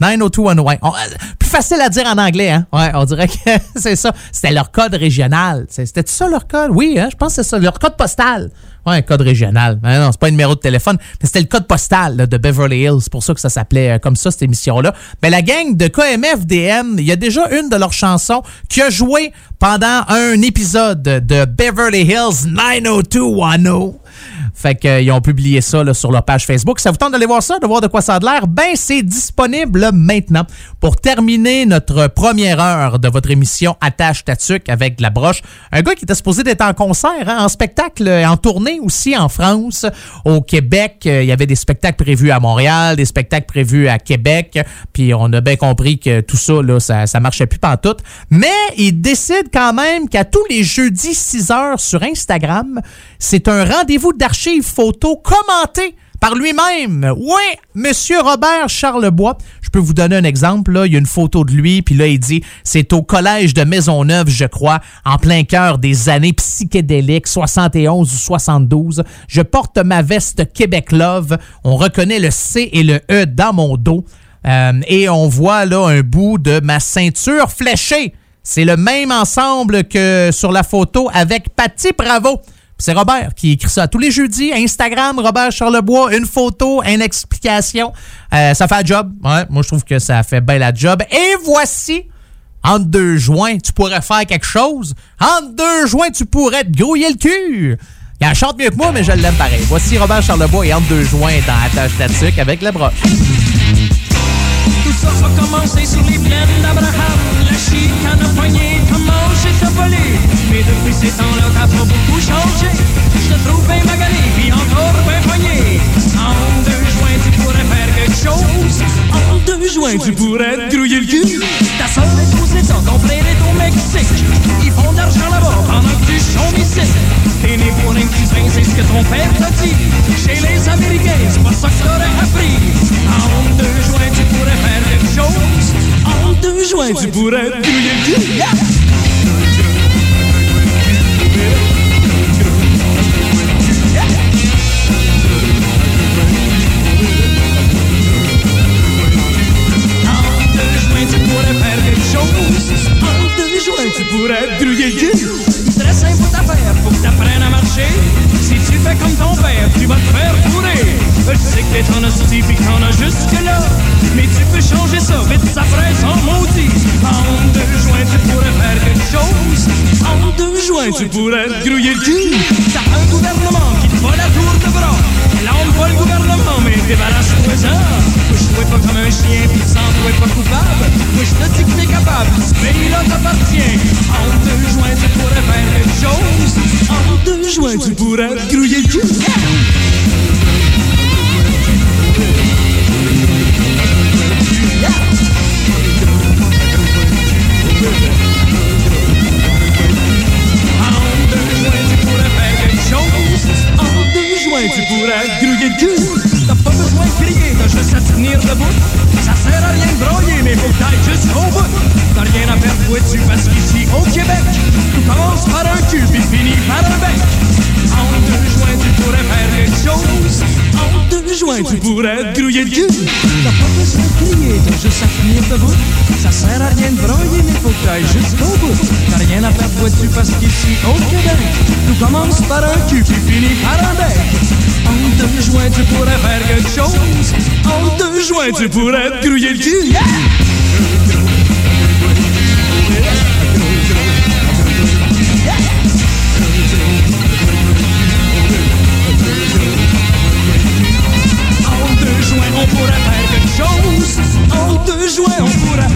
90210. Ouais. On- euh, plus facile à dire en anglais, hein? Ouais, on dirait que c'est ça. C'était leur code régional. C'était ça leur code? Oui, hein? Je pense que c'est ça. Leur code postal. Ouais, code régional. Ben non, c'est pas un numéro de téléphone, c'était le code postal de Beverly Hills. C'est pour ça que ça s'appelait euh, comme ça, cette émission-là. Mais la gang de KMFDM, il y a déjà une de leurs chansons qui a joué pendant un épisode de Beverly Hills 90210. Fait qu'ils ont publié ça sur leur page Facebook. Ça vous tente d'aller voir ça, de voir de quoi ça a de l'air? Ben, c'est disponible maintenant. Pour terminer notre première heure de votre émission Attache Tatuc avec la broche, un gars qui était supposé d'être en concert, hein, en spectacle, euh, en tournée aussi en France, au Québec. Euh, Il y avait des spectacles prévus à Montréal, des spectacles prévus à Québec. Puis on a bien compris que tout ça, ça, ça marchait plus pantoute. Mais il décide quand même qu'à tous les jeudis 6 heures sur Instagram, c'est un rendez-vous d'archives photos commenté par lui-même? Oui, Monsieur Robert Charlebois. Je peux vous donner un exemple. Il y a une photo de lui, puis là, il dit c'est au collège de Maisonneuve, je crois, en plein cœur des années psychédéliques, 71 ou 72. Je porte ma veste Québec Love. On reconnaît le C et le E dans mon dos. Euh, et on voit là un bout de ma ceinture fléchée. C'est le même ensemble que sur la photo avec Patty Bravo. C'est Robert qui écrit ça tous les jeudis. Instagram, Robert Charlebois, une photo, une explication. Euh, ça fait un job. Ouais, moi, je trouve que ça fait bien la job. Et voici, entre deux joints, tu pourrais faire quelque chose. Entre deux joints, tu pourrais te grouiller le cul. Il en chante mieux que moi, mais je l'aime pareil. Voici Robert Charlebois et entre deux joints dans Attache Statique avec la broche. La depuis ces temps-là, t'as pas beaucoup changé. Je te trouve bien magané, puis encore bien poigné. En deux joints, tu pourrais faire quelque chose. En deux joints, tu pourrais te grouiller le cul. Ta soeur tous les ans, ton frère est au Mexique. Ils font de l'argent là-bas pendant que tu chômes ici. T'es né pour un petit train, c'est ce que ton père t'a dit. Chez les Américains, c'est pas ça que t'aurais appris. En deux joints, tu pourrais faire quelque chose. En deux joints, tu pourrais te grouiller le cul pourrais faire quelque chose. En deux joints, tu pourrais te grouiller le cul. Très simple ta faire, faut que t'apprennes à marcher. Si tu fais comme ton père, tu vas te faire fourrer. Je sais que t'es en hostie pis t'en as jusque-là. Mais tu peux changer ça, vite ça ferait sans maudit. En deux joints, tu pourrais faire quelque chose. En deux joints, tu pourrais grouiller le. T'as un gouvernement qui te vole la tour de bras. On pas le gouvernement, mais débarrasse-toi-en. Touche-toi pas comme un chien, pis sens-toi pas coupable. Moi, je te dis que t'es capable, ce pays-là t'appartient. En deux joints, tu pourrais faire quelque chose. En deux joints, tu pourrais grouiller le cul. En deux joints, tu pourrais faire quelque chose. En deux joints, tu T'as pas besoin de crier, t'as juste à te tenir debout. Ça sert à rien de broyer, mais faut que bout. T'as rien à perdre, toi, dessus parce qu'ici, au Québec, tout commence par un cul, puis finit par un bec. En deux joints, tu pourrais faire quelque chose. En deux joints, tu pourrais te grouiller le cul. T'as pas besoin de crier, t'as juste à tenir debout. Ça sert à rien de broyer, mais faut que jusqu'au bout. T'as rien à perdre, toi, dessus parce qu'ici, au Québec, tout commence par un cul, puis finit par un bec. En deux joints, tu pourrais faire quelque chose. En deux joints, tu pourrais te grouiller le cul. Yeah! En deux joints, on pourrait faire quelque chose. En deux joints, on pourrait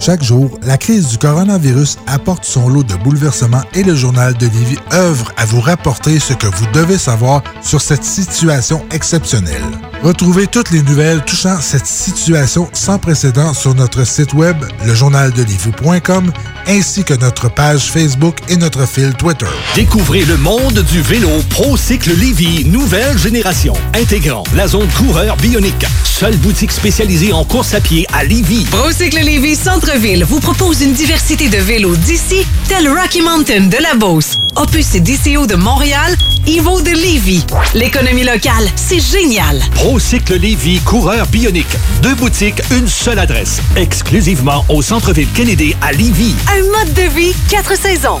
Chaque jour, la crise du coronavirus apporte son lot de bouleversements et le journal de Lévis œuvre à vous rapporter ce que vous devez savoir sur cette situation exceptionnelle. Retrouvez toutes les nouvelles touchant cette situation sans précédent sur notre site web, lejournaldelivie.com, ainsi que notre page Facebook et notre fil Twitter. Découvrez le monde du vélo ProCycle Lévy, nouvelle génération, intégrant la zone coureur bionique. Seule boutique spécialisée en course à pied à Lévy. Procycle Lévis Centre-Ville vous propose une diversité de vélos d'ici, tel Rocky Mountain de la Beauce, Opus et DCO de Montréal, Evo de Lévis. L'économie locale, c'est génial. ProCycle Lévy, coureur bionique. Deux boutiques, une seule adresse. Exclusivement au centre-ville Kennedy à Lévy. Un mode de vie, quatre saisons.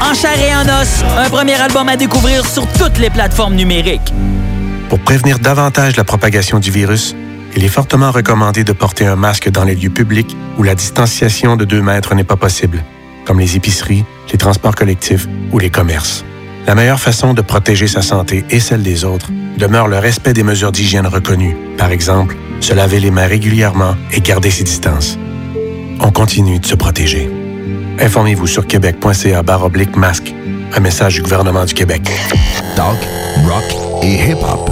En chair et en os, un premier album à découvrir sur toutes les plateformes numériques. Pour prévenir davantage la propagation du virus, il est fortement recommandé de porter un masque dans les lieux publics où la distanciation de 2 mètres n'est pas possible, comme les épiceries, les transports collectifs ou les commerces. La meilleure façon de protéger sa santé et celle des autres demeure le respect des mesures d'hygiène reconnues. Par exemple, se laver les mains régulièrement et garder ses distances. On continue de se protéger. Informez-vous sur québec.ca oblique masque. Un message du gouvernement du Québec. Talk, rock et hip-hop.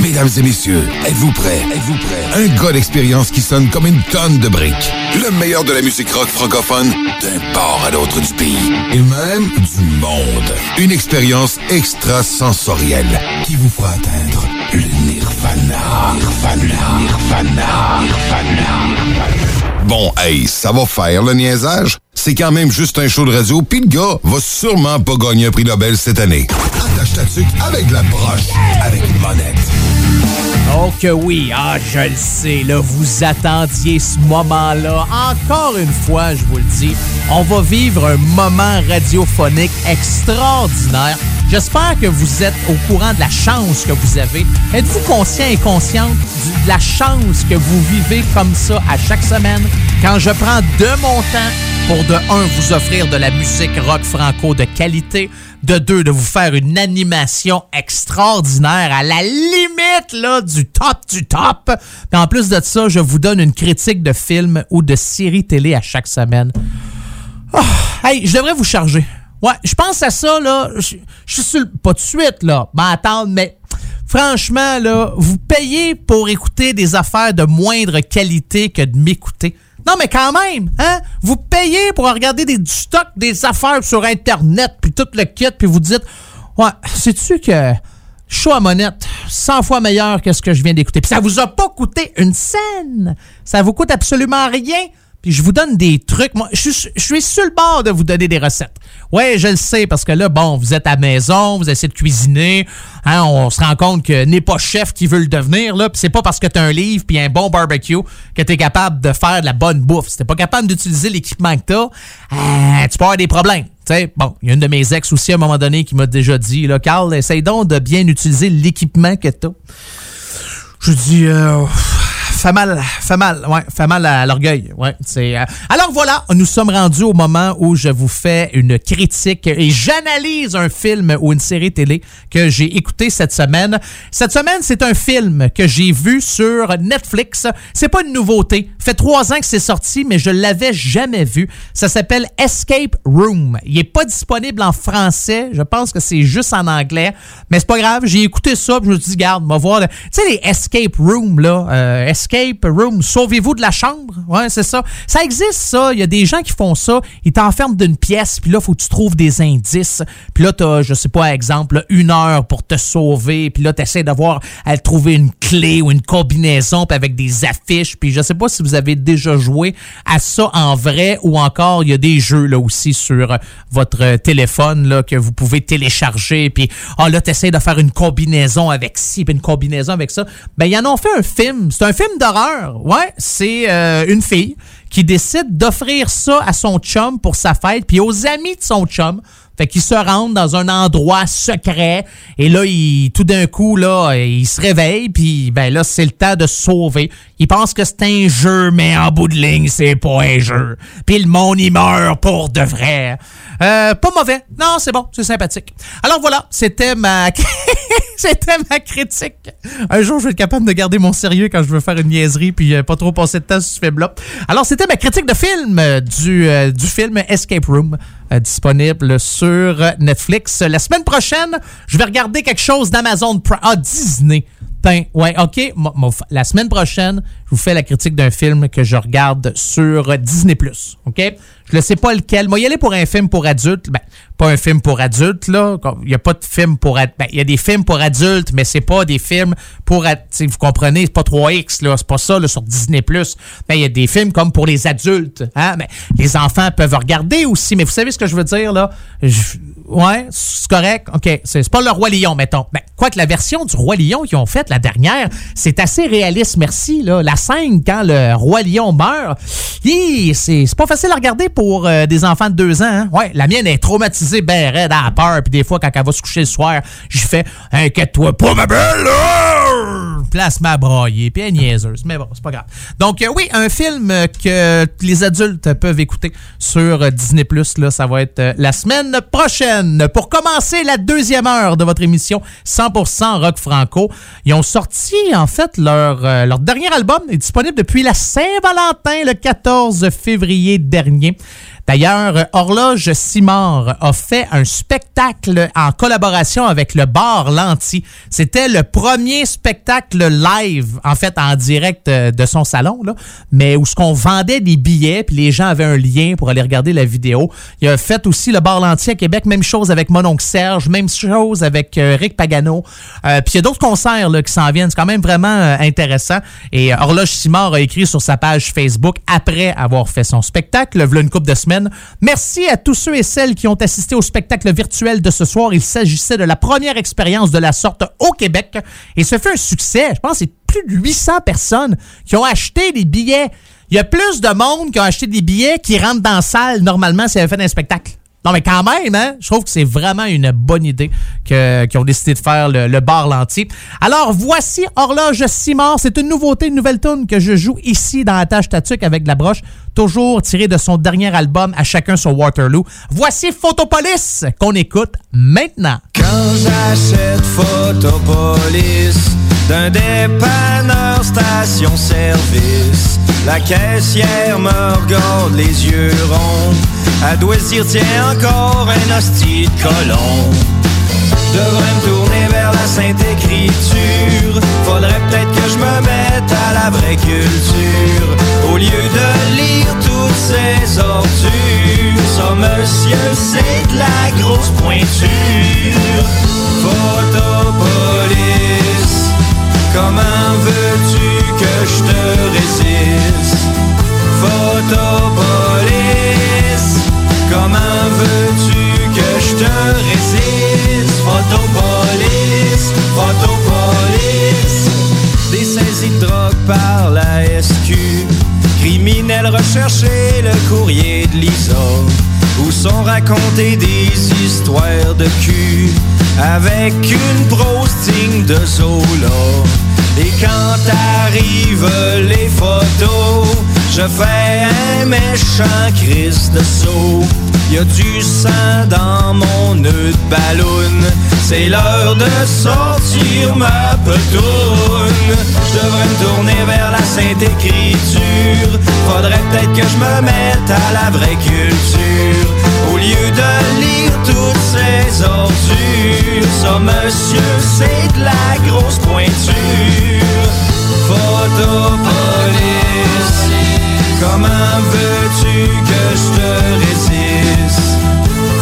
Mesdames et messieurs, êtes-vous prêts? Êtes-vous prêts? Un gars d'expérience qui sonne comme une tonne de briques. Le meilleur de la musique rock francophone d'un port à l'autre du pays. Et même du monde. Une expérience extrasensorielle qui vous fera atteindre le nirvana. Nirvana. Nirvana. Nirvana. Bon, hey, ça va faire le niaisage. C'est quand même juste un show de radio, puis le gars va sûrement pas gagner un prix Nobel cette année. Attache ta avec la broche, avec une monette. Oh que oui, ah je le sais, là, vous attendiez ce moment-là. Encore une fois, je vous le dis, on va vivre un moment radiophonique extraordinaire. J'espère que vous êtes au courant de la chance que vous avez. Êtes-vous conscient et consciente de la chance que vous vivez comme ça à chaque semaine? Quand je prends de mon temps pour de un vous offrir de la musique rock franco de qualité, de deux de vous faire une animation extraordinaire à la limite là du top du top. Puis en plus de ça, je vous donne une critique de film ou de série télé à chaque semaine. Ah, hey, je devrais vous charger. Ouais, je pense à ça, là. Je suis Pas de suite, là. Ben, attendre, mais franchement, là, vous payez pour écouter des affaires de moindre qualité que de m'écouter. Non, mais quand même, hein? Vous payez pour regarder des, du stock, des affaires sur Internet, puis tout le kit, puis vous dites, ouais, sais-tu que chaud à monette, 100 fois meilleur que ce que je viens d'écouter. Puis ça vous a pas coûté une scène. Ça vous coûte absolument rien. Puis je vous donne des trucs. Moi, je suis, sur le bord de vous donner des recettes. Ouais, je le sais, parce que là, bon, vous êtes à la maison, vous essayez de cuisiner. Hein, on se rend compte que n'est pas chef qui veut le devenir. Là, puis c'est pas parce que tu as un livre puis un bon barbecue que tu es capable de faire de la bonne bouffe. Si t'es pas capable d'utiliser l'équipement que t'as, euh, tu peux avoir des problèmes. Tu sais, bon, il y a une de mes ex aussi à un moment donné qui m'a déjà dit, là, Carl, essaye donc de bien utiliser l'équipement que t'as. Je dis, euh, fait mal, fait mal, ouais, fait mal à l'orgueil, euh, Alors voilà, nous sommes rendus au moment où je vous fais une critique et j'analyse un film ou une série télé que j'ai écouté cette semaine. Cette semaine, c'est un film que j'ai vu sur Netflix. C'est pas une nouveauté. Fait trois ans que c'est sorti, mais je l'avais jamais vu. Ça s'appelle Escape Room. Il est pas disponible en français. Je pense que c'est juste en anglais, mais c'est pas grave. J'ai écouté ça, je me suis dit, garde, va voir. Tu sais les Escape Room là, euh, Escape Escape Room. Sauvez-vous de la chambre? Ouais, c'est ça. Ça existe, ça. Il y a des gens qui font ça. Ils t'enferment d'une pièce, puis là, faut que tu trouves des indices. Puis là, t'as, je sais pas, exemple, une heure pour te sauver. Puis là, t'essaies d'avoir à trouver une clé ou une combinaison, puis avec des affiches. Puis je sais pas si vous avez déjà joué à ça en vrai ou encore, il y a des jeux là aussi sur votre téléphone là que vous pouvez télécharger. Puis ah là, t'essaies de faire une combinaison avec ci, puis une combinaison avec ça. Ben, ils en ont fait un film. C'est un film d'horreur. Ouais, c'est euh, une fille qui décide d'offrir ça à son chum pour sa fête, puis aux amis de son chum. Fait qu'ils se rendent dans un endroit secret et là, tout d'un coup, là, il se réveille puis ben là, c'est le temps de sauver. Il pense que c'est un jeu, mais en bout de ligne, c'est pas un jeu. Puis le monde, il meurt pour de vrai. Euh, pas mauvais. Non, c'est bon, c'est sympathique. Alors voilà, c'était ma c'était ma critique. Un jour, je vais être capable de garder mon sérieux quand je veux faire une niaiserie puis euh, pas trop passer de temps sur ce film-là. Alors, c'était ma critique de film euh, du, euh, du film Escape Room disponible sur Netflix. La semaine prochaine, je vais regarder quelque chose d'Amazon Prime. Ah, Disney. Ben, ouais, OK. La semaine prochaine, je vous fais la critique d'un film que je regarde sur Disney+. OK? Je ne sais pas lequel. Moi, y aller pour un film pour adultes. Ben, pas un film pour adultes, là. Il n'y a pas de film pour adultes. Ben, il y a des films pour adultes, mais c'est pas des films pour ad- tu sais, Vous comprenez, c'est pas 3X, là. C'est pas ça, là, sur Disney+. Ben, il y a des films comme pour les adultes. Hein? Mais les enfants peuvent regarder aussi. Mais vous savez ce que je veux dire, là? Je- Ouais, c'est correct. OK. C'est pas le Roi Lion, mettons. Ben, quoique la version du Roi Lion qu'ils ont faite, la dernière, c'est assez réaliste, merci. Là. La scène, quand le Roi Lion meurt, c'est pas facile à regarder pour euh, des enfants de deux ans. hein. Ouais, la mienne est traumatisée, ben raide, à peur. Puis des fois, quand elle va se coucher le soir, je fais « Inquiète-toi pas, ma belle! Place ma brailler. Puis elle niaiseuse. Mais bon, c'est pas grave. Donc, euh, oui, un film que les adultes peuvent écouter sur euh, Disney+, là, ça va être euh, la semaine prochaine. Pour commencer la deuxième heure de votre émission 100% Rock Franco, ils ont sorti, en fait, leur, leur dernier album est disponible depuis la Saint-Valentin, le 14 février dernier. D'ailleurs, Horloge Simard a fait un spectacle en collaboration avec le bar Lanty. C'était le premier spectacle live, en fait, en direct euh, de son salon, mais où ce qu'on vendait des billets, puis les gens avaient un lien pour aller regarder la vidéo. Il a fait aussi le bar Lanty à Québec, même chose avec mon Serge, même chose avec euh, Rick Pagano. Euh, puis il y a d'autres concerts là, qui s'en viennent. C'est quand même vraiment intéressant. Et Horloge Simard a écrit sur sa page Facebook après avoir fait son spectacle, v'là une couple de semaines. Merci à tous ceux et celles qui ont assisté au spectacle virtuel de ce soir. Il s'agissait de la première expérience de la sorte au Québec. Et ce fut un succès. Je pense que c'est plus de 800 personnes qui ont acheté des billets. Il y a plus de monde qui ont acheté des billets qui rentrent dans la salle normalement s'ils avaient fait un spectacle. Non, mais quand même, hein, je trouve que c'est vraiment une bonne idée qu'ils ont décidé de faire le, bar Lanty. Alors, voici Horloge Simard. C'est une nouveauté, une nouvelle tune que je joue ici dans la tâche tatuque avec la broche, toujours tirée de son dernier album, À chacun son Waterloo. Voici Photopolis qu'on écoute maintenant. Quand j'achète Photopolis d'un dépanneur station-service, la caissière me regarde les yeux ronds. Se dire, tiens, encore un hostie de colon. Devrais me tourner vers la sainte écriture. Faudrait peut-être que je me mette à la vraie culture. Au lieu de lire toutes ces ordures. Ça, monsieur, c'est de la grosse pointure. Photopolis, comment veux-tu que je te résiste? Photopolis, comment veux-tu que je te résiste? Photopolis, Photopolis, des saisies de drogue par la SQ, criminels recherchés, le courrier de Lisa, où sont racontées des histoires de cul, avec une grosse digne de Zola. Et quand arrivent les photos, je fais un méchant crise de saut y a du sang dans mon nœud de ballon. C'est l'heure de sortir ma petoune. Je devrais me tourner vers la Sainte Écriture. Faudrait peut-être que je me mette à la vraie culture. Au lieu de lire toutes ces ordures, ça monsieur, c'est de la grosse pointure. Photopolis, comment veux-tu que je te?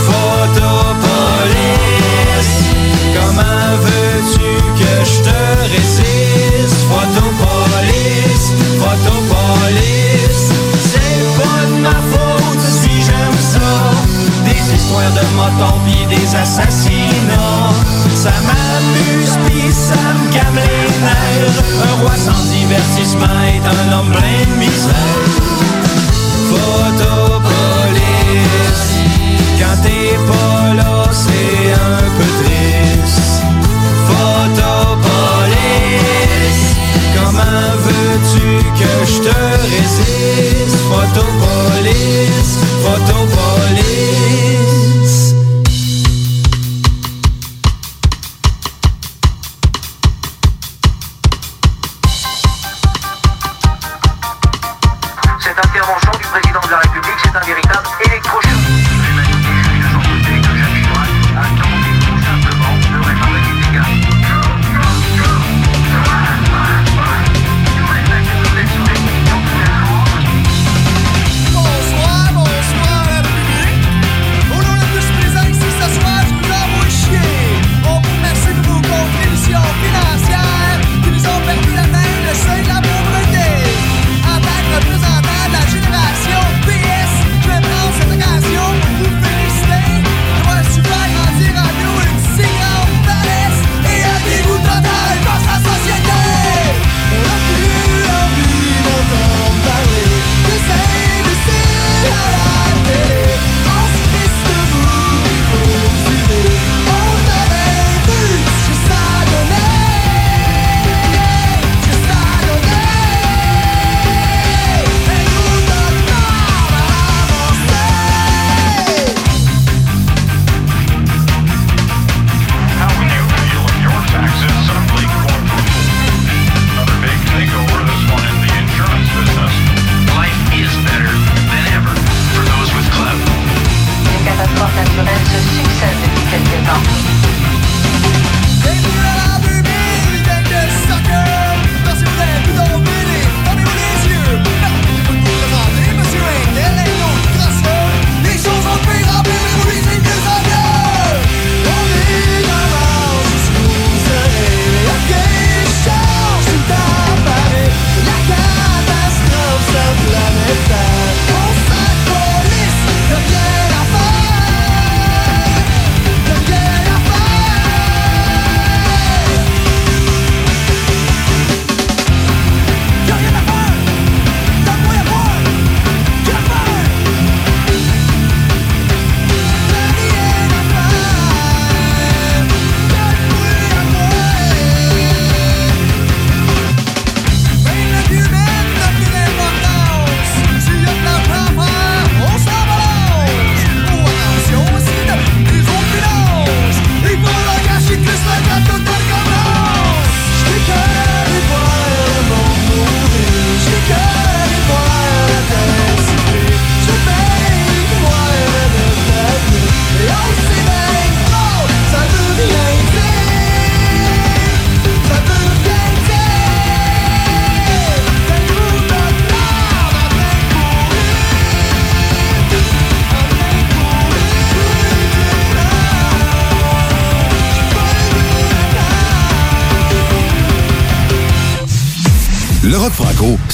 Photopolis. Comment veux-tu que je te résiste Photopolis, photopolis. C'est pas de ma faute si j'aime ça. Des histoires de ma en vie, des assassinats. Ça m'alluspise, ça me caménaille Un roi sans divertissement Et dans homme nombre de misères Photopolis. Quand t'es pas là, c'est un peu triste. Photopolis, comment veux-tu que je te résiste? Photopolis, Photopolis.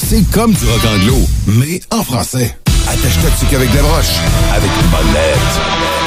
C'est comme du rock anglo, mais en français. Attache-toi dessus qu'avec des broches, avec une bonne lettre.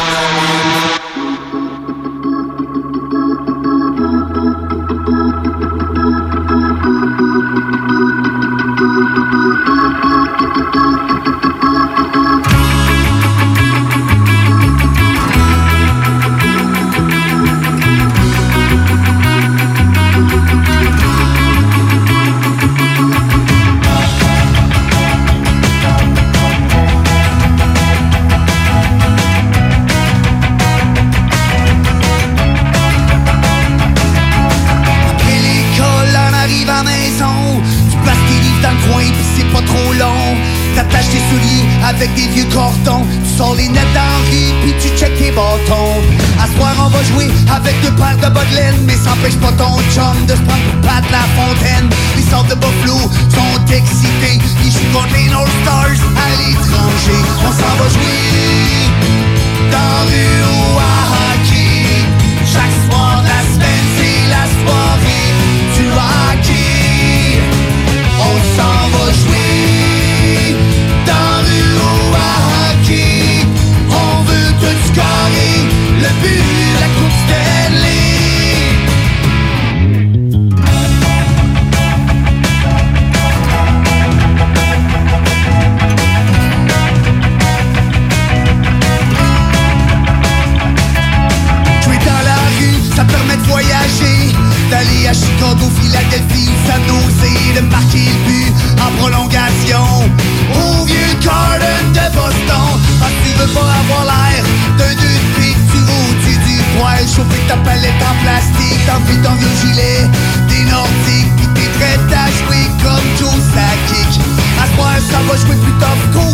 Empêche pas ton chum de se prendre pour Pat la fontaine. Les sortes de Buffalo sont excités, ils jouent contre les North Stars à l'étranger. On s'en va jouer T'enfiles ton vieux gilet, des nordiques Pis t'es prêt à jouer comme Joe Sakic. À ce soir, ça va jouer plus tough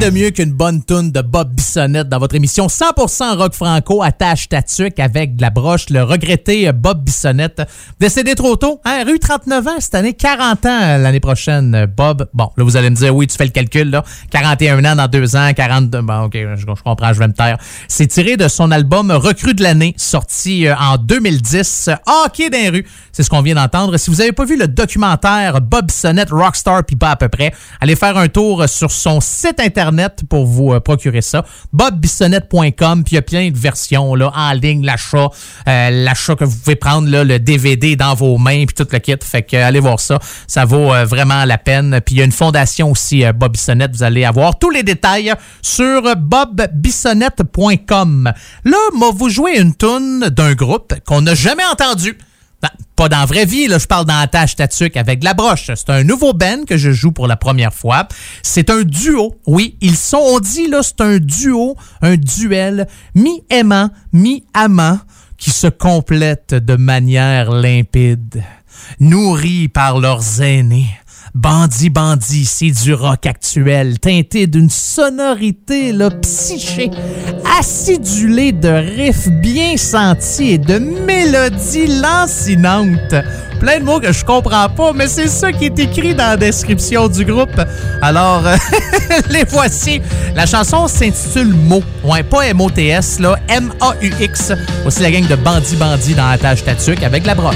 de mieux qu'une bonne toune de Bob Bissonnette dans votre émission 100% rock franco attache tatuc avec de la broche, le regretté Bob Bissonnette. Décédé trop tôt, hein, rue 39 ans cette année, 40 ans l'année prochaine, Bob. Bon, là vous allez me dire, oui, tu fais le calcul, là. 41 ans dans deux ans, 42, bon, ok, je, comprends, je vais me taire. C'est tiré de son album Recrue de l'année, sorti euh, en 2010, Hockey les rues. C'est ce qu'on vient d'entendre. Si vous n'avez pas vu le documentaire Bob Bissonnette, Rockstar, puis pas à peu près, allez faire un tour sur son site internet pour vous euh, procurer ça. bobbissonnette.com, puis il y a plein de versions là, en ligne, l'achat, euh, l'achat que vous pouvez prendre, là, le DVD dans vos mains, puis tout le kit. Fait que allez voir ça, ça vaut euh, vraiment la peine. Puis il y a une fondation aussi, Bob Bissonnette, vous allez avoir tous les détails sur bobbissonnette.com. Là, moi, vous jouez une tune d'un groupe qu'on n'a jamais entendu. Ben, pas dans la vraie vie, je parle dans la tâche tatuc avec la broche. C'est un nouveau band que je joue pour la première fois. C'est un duo. Oui, ils sont, on dit, là, c'est un duo, un duel, mi-aimant, mi-amant, qui se complètent de manière limpide. Nourris par leurs aînés. Bandit Bandit, c'est du rock actuel, teinté d'une sonorité là, psyché, acidulée de riffs bien sentis et de mélodies lancinantes. Plein de mots que je comprends pas, mais c'est ça qui est écrit dans la description du groupe. Alors, les voici. La chanson s'intitule Mo. Ouais, pas M-O-T-S, là, M-A-U-X. Aussi la gang de Bandit Bandit dans la tâche tatuc avec la broche.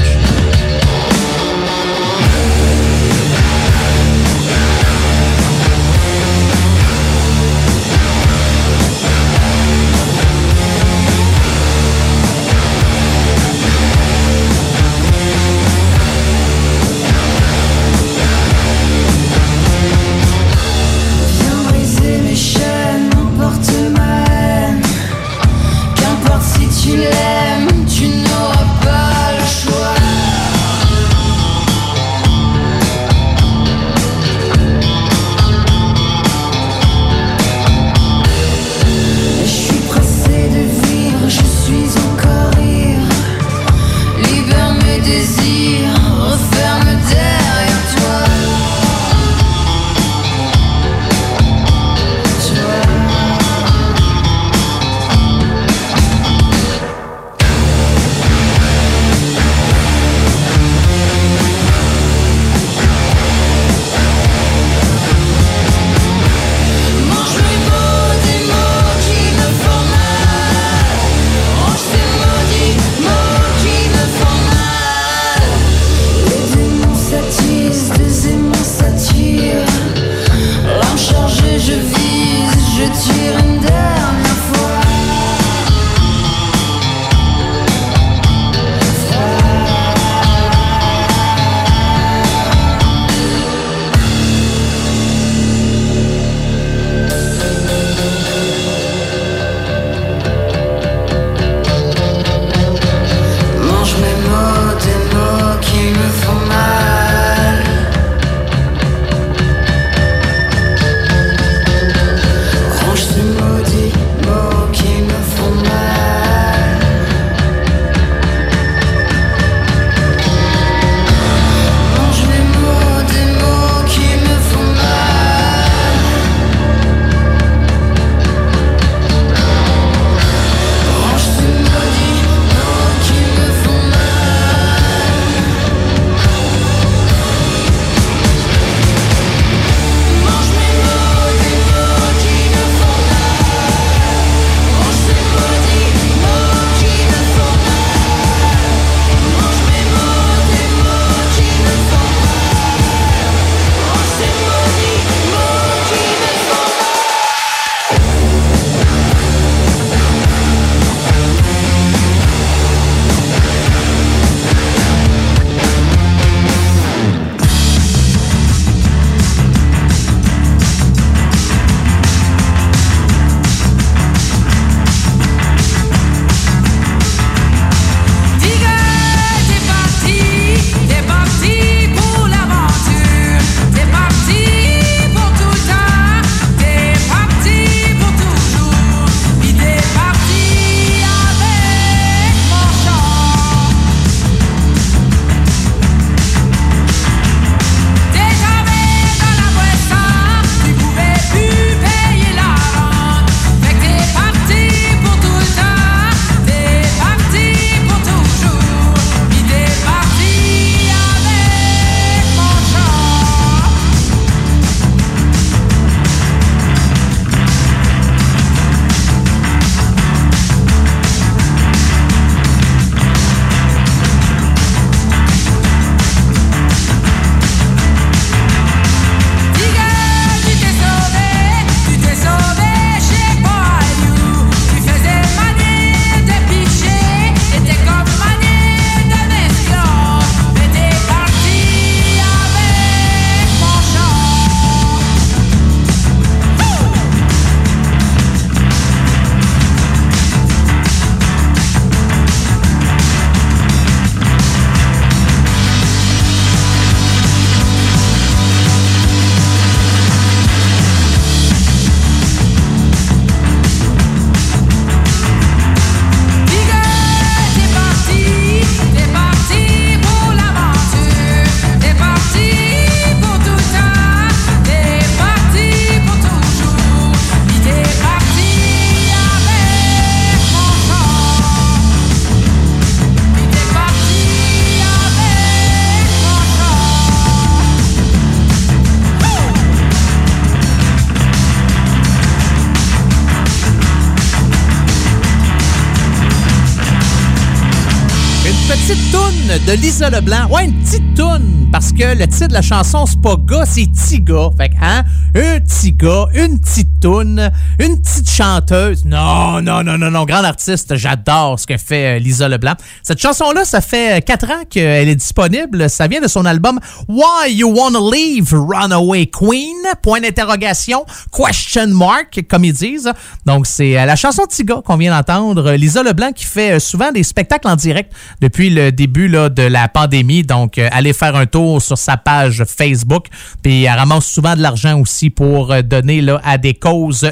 Lisa Leblanc. Ouais, une petite toune, parce que le titre de la chanson, c'est pas gars, c'est gars. Fait que, hein, un petit une petite une petite chanteuse. Non, non, non, non, non, grande artiste, j'adore ce que fait euh, Lisa Leblanc. Cette chanson-là, ça fait euh, quatre ans qu'elle est disponible. Ça vient de son album Why You Wanna Leave Runaway Queen? Point d'interrogation, question mark, comme ils disent. Donc, c'est euh, la chanson gars qu'on vient d'entendre. Lisa Leblanc qui fait souvent des spectacles en direct depuis le début là, de la pandémie. Donc, allez faire un tour sur sa page Facebook. Puis, elle ramasse souvent de l'argent aussi pour donner là, à des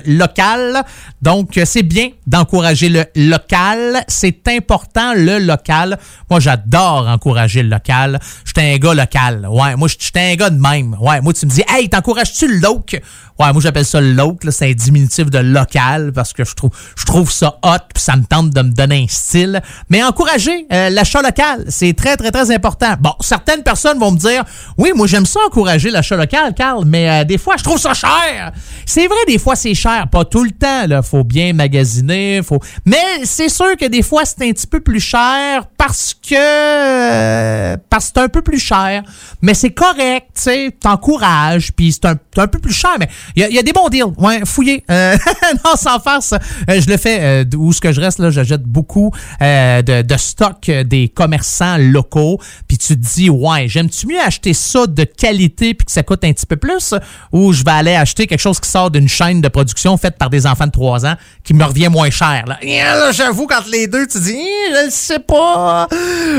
locales. Donc, c'est bien d'encourager le local. C'est important, le local. Moi, j'adore encourager le local. J'étais un gars local. Ouais, moi, j'étais un gars de même. Ouais, moi, tu me dis, hey, t'encourages-tu le loc? Ouais, moi, j'appelle ça le loc. C'est un diminutif de local parce que je trouve, je trouve ça hot puis ça me tente de me donner un style. Mais encourager euh, l'achat local, c'est très, très, très important. Bon, certaines personnes vont me dire, oui, moi, j'aime ça encourager l'achat local, Carl, mais euh, des fois, je trouve ça cher. C'est vrai, des fois, c'est cher. Pas tout le temps, là. Faut bien magasiner. Faut... Mais c'est sûr que des fois, c'est un petit peu plus cher parce que... euh, parce que c'est un peu plus cher. Mais c'est correct, tu sais. T'encourages, puis c'est un, un peu plus cher, mais il y, a- des bons deals. Ouais, fouillez. Euh, non, sans farce. Euh, je le fais euh, d'où ce que je reste, là, j'achète beaucoup de, de stock des commerçants locaux. Puis tu te dis, ouais, j'aime-tu mieux acheter ça de qualité puis que ça coûte un petit peu plus ou je vais aller acheter quelque chose qui sort d'une chaîne de production faite par des enfants de 3 ans qui me revient moins cher. Là. Là, J'avoue, quand les deux, tu dis, Hi, je le sais pas.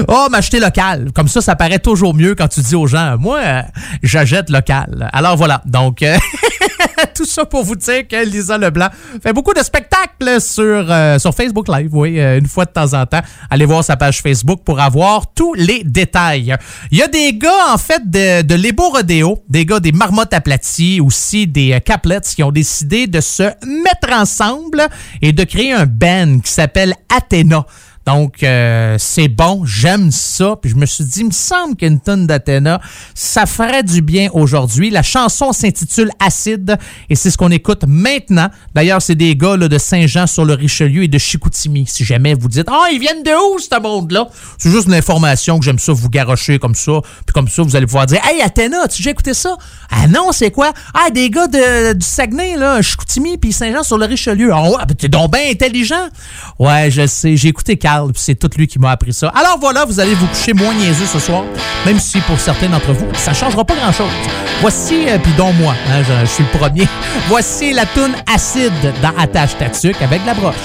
Oh, m'acheter local. Comme ça, ça paraît toujours mieux quand tu dis aux gens, moi, euh, j'achète local. Alors voilà. Donc, euh, tout ça pour vous dire que Lisa Leblanc fait beaucoup de spectacles sur, euh, sur Facebook Live, oui, une fois de temps en temps. Allez voir sa page Facebook pour avoir tous les détails. Il y a des gars, en fait, de, de l'Ebo Rodeo, des gars des marmottes aplaties, aussi des caplets qui ont décidé de se mettre ensemble et de créer un band qui s'appelle Athéna. Donc, euh, c'est bon, j'aime ça. Puis je me suis dit, il me semble qu'une tonne d'Athéna, ça ferait du bien aujourd'hui. La chanson s'intitule Acide et c'est ce qu'on écoute maintenant. D'ailleurs, c'est des gars de Saint-Jean sur le Richelieu et de Chicoutimi. Si jamais vous dites, ah, ils viennent de où, ce monde-là? C'est juste une information que j'aime ça vous garrocher comme ça. Puis comme ça, vous allez pouvoir dire, hey, Athéna, tu as écouté ça? Ah non, c'est quoi? Ah, des gars de, du Saguenay, là, Chicoutimi puis Saint-Jean sur le Richelieu. Ah ben, t'es donc bien intelligent. Ouais, je sais, j'ai écouté C'est tout lui qui m'a appris ça. Alors voilà, vous allez vous coucher moins niaiseux ce soir, même si pour certains d'entre vous, ça changera pas grand-chose. Voici, euh, puis dont moi, hein, je, je suis le premier, voici la toune acide dans Attache Tatuc avec la broche.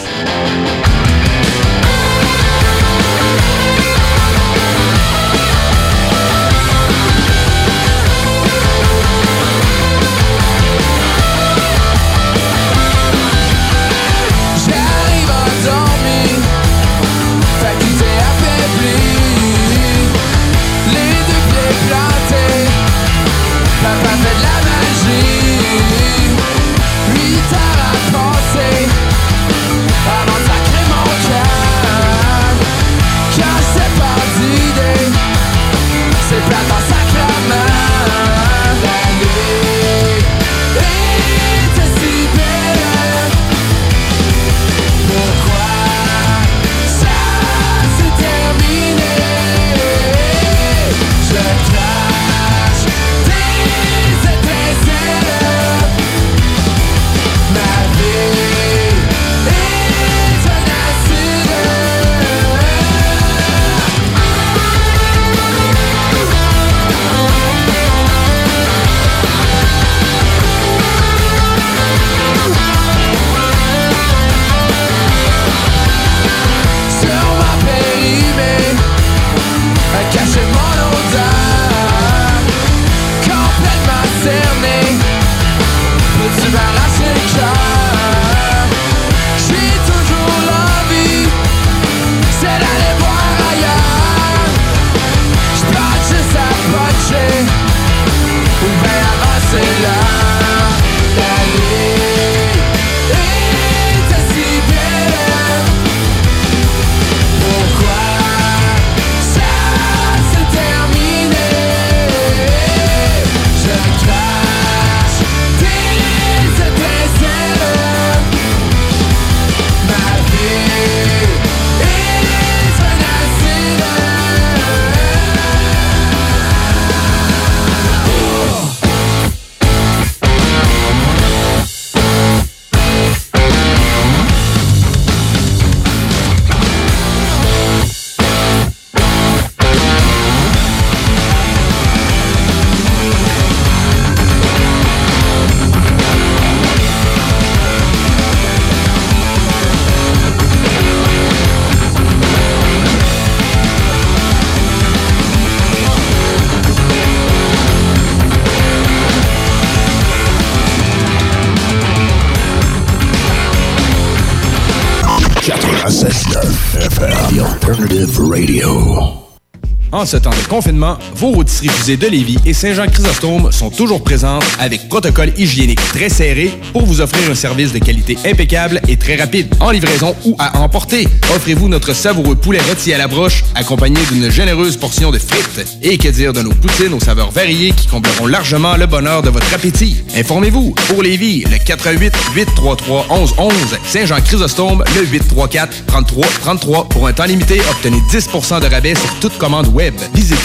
En ce temps confinement, vos routes refusées de Lévis et Saint-Jean-Chrysostome sont toujours présentes avec protocole hygiénique très serré pour vous offrir un service de qualité impeccable et très rapide. En livraison ou à emporter, offrez-vous notre savoureux poulet rôti à la broche accompagné d'une généreuse portion de frites. Et que dire de nos poutines aux saveurs variées qui combleront largement le bonheur de votre appétit? Informez-vous, pour Lévis, le 88 833 1111 Saint-Jean-Chrysostome, le 834 33 33 pour un temps limité, obtenez 10% de rabais sur toute commande web.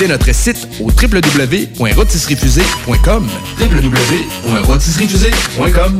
Notre site au www.rotisseriefusée.com www.rotisseriefusée.com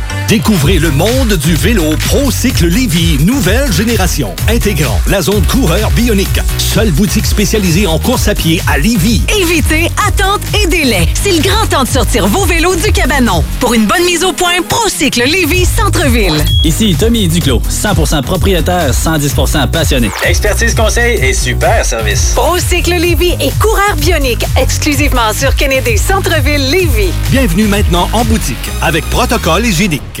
Découvrez le monde du vélo ProCycle Lévy, nouvelle génération, intégrant la zone coureur bionique. Seule boutique spécialisée en course à pied à Lévy. Évitez attente et délai. C'est le grand temps de sortir vos vélos du cabanon. Pour une bonne mise au point, Procycle Lévis Centre-ville. Ici Tommy Duclos, 100% propriétaire, 110% passionné. Expertise conseil et super service. Procycle Lévis et coureur bionique, exclusivement sur Kennedy Centre-ville Lévis. Bienvenue maintenant en boutique avec protocole hygiénique.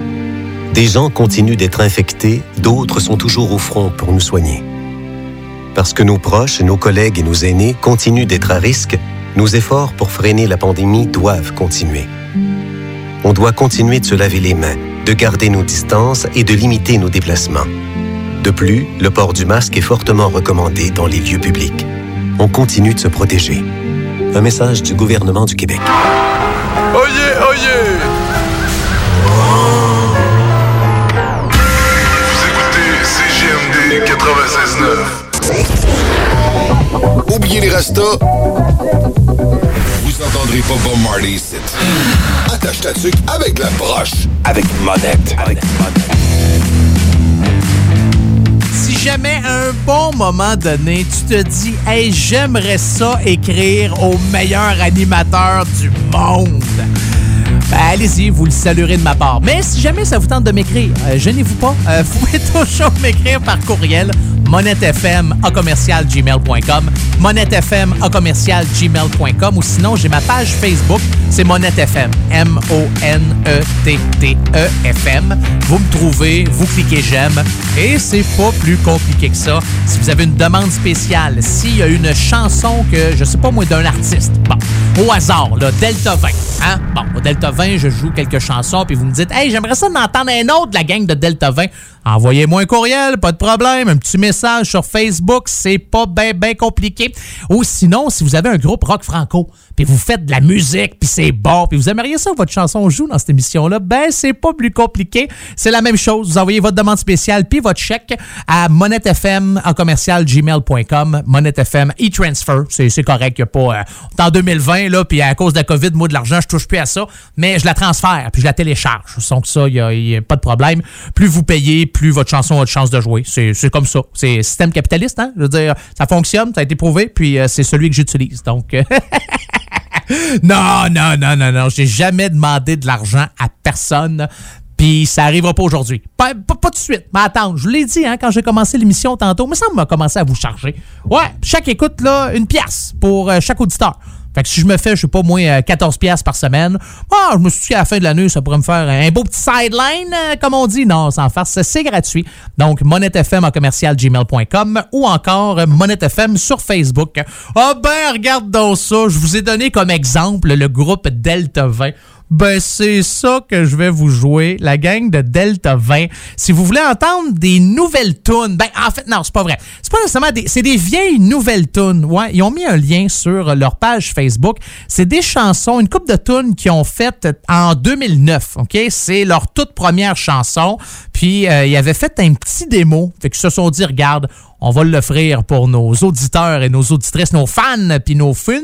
Des gens continuent d'être infectés, d'autres sont toujours au front pour nous soigner. Parce que nos proches, nos collègues et nos aînés continuent d'être à risque, nos efforts pour freiner la pandémie doivent continuer. On doit continuer de se laver les mains, de garder nos distances et de limiter nos déplacements. De plus, le port du masque est fortement recommandé dans les lieux publics. On continue de se protéger. Un message du gouvernement du Québec. Oyez, oyez! Oubliez les restos. Vous entendrez pas Bob Marley ici. Attache ta tuque avec la broche. Avec monette. Avec Si jamais à un bon moment donné, tu te dis Hey, j'aimerais ça écrire au meilleur animateur du monde. Ben, allez-y, vous le saluerez de ma part. Mais si jamais ça vous tente de m'écrire, euh, gênez-vous pas. Euh, vous pouvez toujours m'écrire par courriel monettefm à ou sinon j'ai ma page Facebook c'est monettefm M-O-N-E-T-T-E-F-M vous me trouvez, vous cliquez j'aime et c'est pas plus compliqué que ça si vous avez une demande spéciale s'il y a une chanson que je sais pas moi d'un artiste bon, au hasard là, Delta 20 hein? bon, au Delta 20 je joue quelques chansons puis vous me dites hey j'aimerais ça d'entendre un autre de la gang de Delta 20 Envoyez-moi un courriel, pas de problème, un petit message sur Facebook, c'est pas bien ben compliqué. Ou sinon, si vous avez un groupe rock franco, puis vous faites de la musique, puis c'est bon, puis vous aimeriez ça votre chanson joue dans cette émission-là, ben c'est pas plus compliqué. C'est la même chose. Vous envoyez votre demande spéciale puis votre chèque à monettefm en commercial gmail.com, monettefm e-transfer, c'est correct, y a pas euh, en 2020 là, puis à cause de la Covid, moi de l'argent, je touche plus à ça, mais je la transfère puis je la télécharge. Donc ça, il y a, a pas de problème. Plus vous payez, plus votre chanson a de chance de jouer. C'est comme ça. C'est système capitaliste, hein? Je veux dire, ça fonctionne, ça a été prouvé, puis euh, c'est celui que j'utilise. Donc, euh, non, non, non, non, non. J'ai jamais demandé de l'argent à personne. Puis ça arrivera pas aujourd'hui. Pas, pas, de suite. Mais attends, je vous l'ai dit hein, quand j'ai commencé l'émission tantôt, mais ça m'a commencé à vous charger. Ouais, chaque écoute, là, une pièce pour euh, chaque auditeur. Fait que si je me fais, je sais pas, moi, euh, 14 pièces par semaine, ah, je me suis dit qu'à la fin de l'année, ça pourrait me faire un beau petit sideline, euh, comme on dit. Non, sans faire, c'est gratuit. Donc, monettefm en commercial gmail.com ou encore euh, monettefm sur Facebook. Ah ben, regarde donc ça. Je vous ai donné comme exemple le groupe Delta 20. Ben, c'est ça que je vais vous jouer, la gang de Delta 20. Si vous voulez entendre des nouvelles tunes, ben, en fait, non, c'est pas vrai. C'est pas nécessairement des, c'est des vieilles nouvelles tunes. Ouais, ils ont mis un lien sur leur page Facebook. C'est des chansons, une coupe de tunes qu'ils ont faites en 2009, OK? C'est leur toute première chanson. Puis, euh, ils avaient fait un petit démo. Fait qu'ils se sont dit, regarde, on va l'offrir pour nos auditeurs et nos auditrices, nos fans puis nos funs.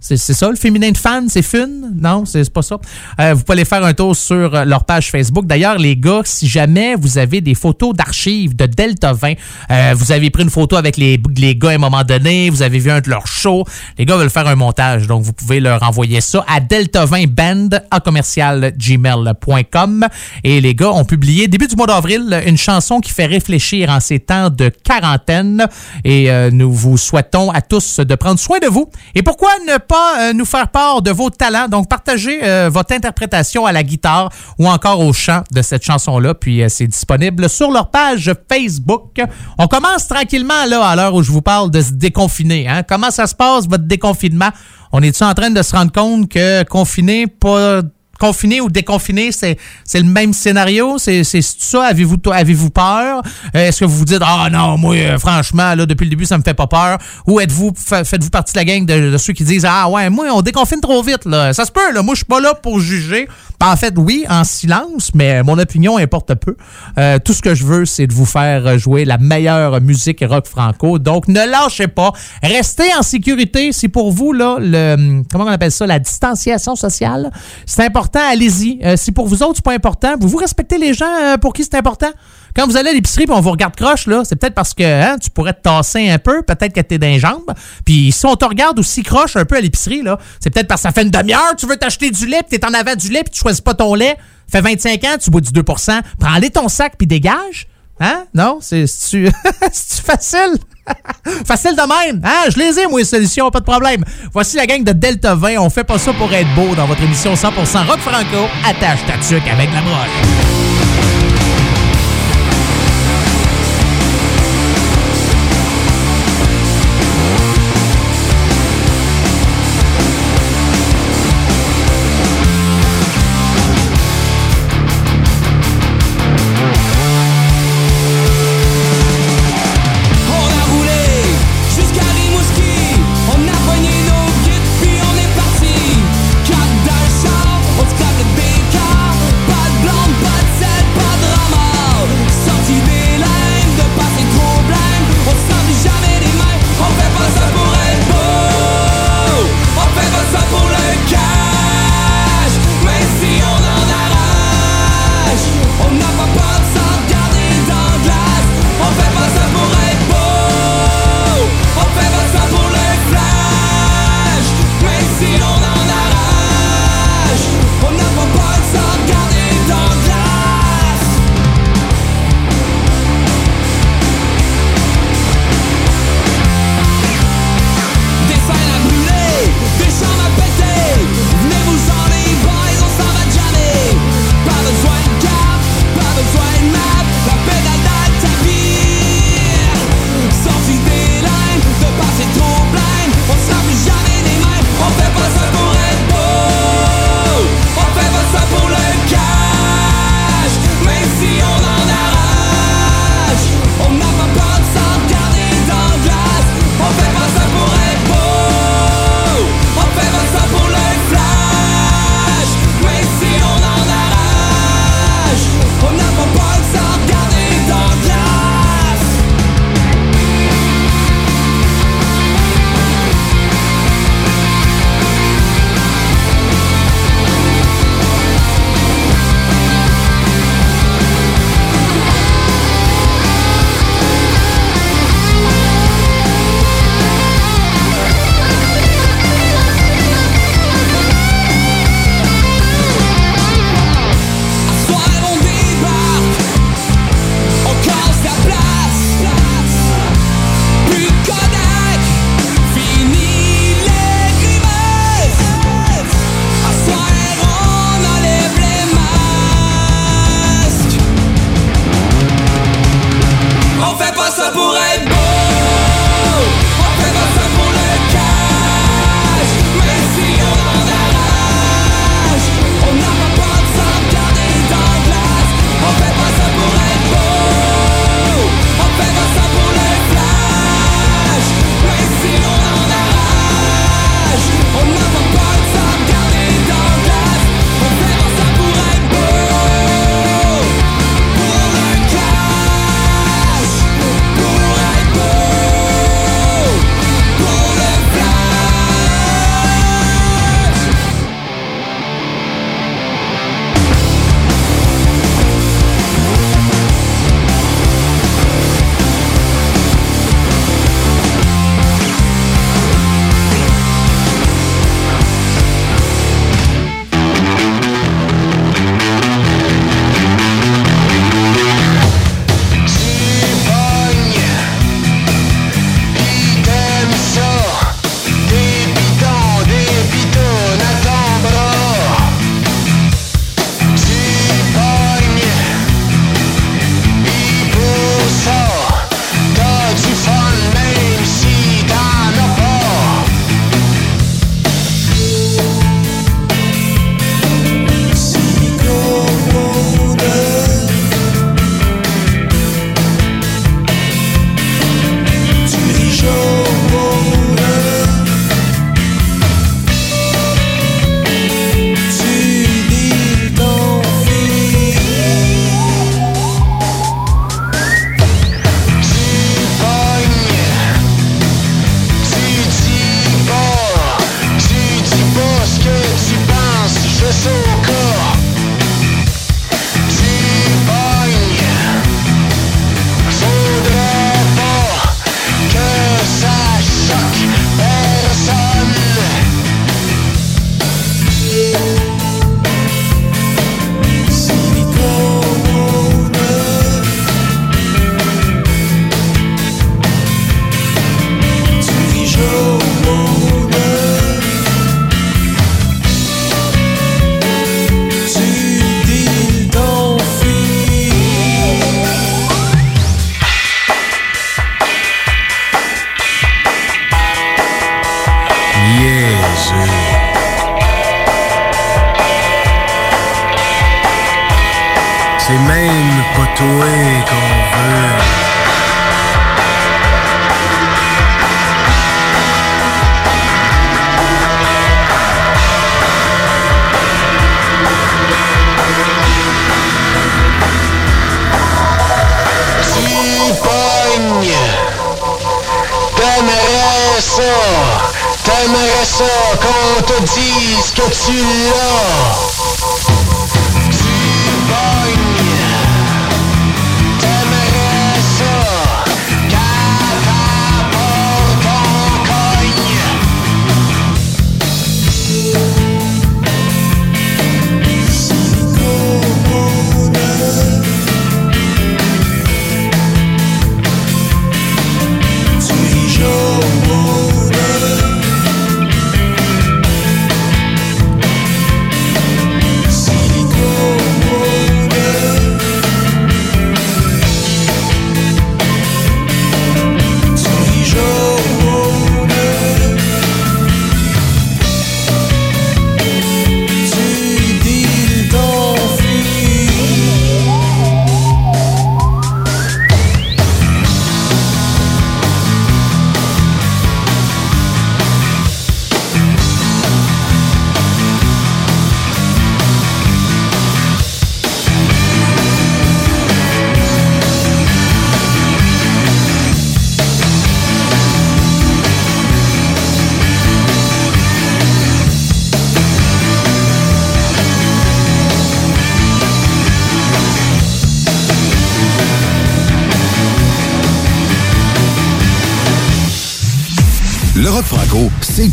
C'est ça, le féminin de fan, c'est fun? Non, c'est pas ça. Euh, vous pouvez aller faire un tour sur euh, leur page Facebook. D'ailleurs, les gars, si jamais vous avez des photos d'archives de Delta 20, euh, vous avez pris une photo avec les, les gars à un moment donné, vous avez vu un de leurs shows, les gars veulent faire un montage, donc vous pouvez leur envoyer ça à delta20band à commercial gmail.com. Et les gars ont publié début du mois d'avril une chanson qui fait réfléchir en ces temps de quarantaine. Et euh, nous vous souhaitons à tous de prendre soin de vous. Et pourquoi ne pas euh, nous faire part de vos talents? Donc, partagez euh, votre interprétation à la guitare ou encore au chant de cette chanson-là. Puis, euh, c'est disponible sur leur page Facebook. On commence tranquillement, là, à l'heure où je vous parle de se déconfiner. Hein? Comment ça se passe, votre déconfinement? On est-tu en train de se rendre compte que confiné, pas confiné ou déconfiné, c'est le même scénario? C'est ça? Avez-vous avez-vous peur? Euh, Est-ce que vous vous dites Ah non, moi, euh, franchement, là, depuis le début, ça me fait pas peur? Ou êtes-vous fa- faites-vous partie de la gang de, de ceux qui disent Ah ouais, moi, on déconfine trop vite, là. Ça se peut, là. Moi, je suis pas là pour juger. En fait, oui, en silence, mais mon opinion importe peu. Euh, tout ce que je veux, c'est de vous faire jouer la meilleure musique rock franco. Donc, ne lâchez pas. Restez en sécurité. C'est pour vous, là, le, comment on appelle ça, la distanciation sociale. C'est important, allez-y. Euh, si pour vous autres, c'est pas important, vous vous respectez les gens euh, pour qui c'est important. Quand vous allez à l'épicerie et on vous regarde croche, là, c'est peut-être parce que hein, tu pourrais te tasser un peu, peut-être que t'es dans les jambes. Puis si on te regarde aussi croche un peu à l'épicerie, là, c'est peut-être parce que ça fait une demi-heure, tu veux t'acheter du lait, puis t'es en avant du lait, puis tu choisis pas ton lait. Fait 25 ans, tu bois du 2% Prends-les ton sac, puis dégage. Hein? Non? C'est c'est-tu c'est-tu facile? facile de même. Hein? Je les ai, moi, les solutions, pas de problème. Voici la gang de Delta 20. On fait pas ça pour être beau dans votre émission 100% Rock Franco. Attache ta tuque avec la broche.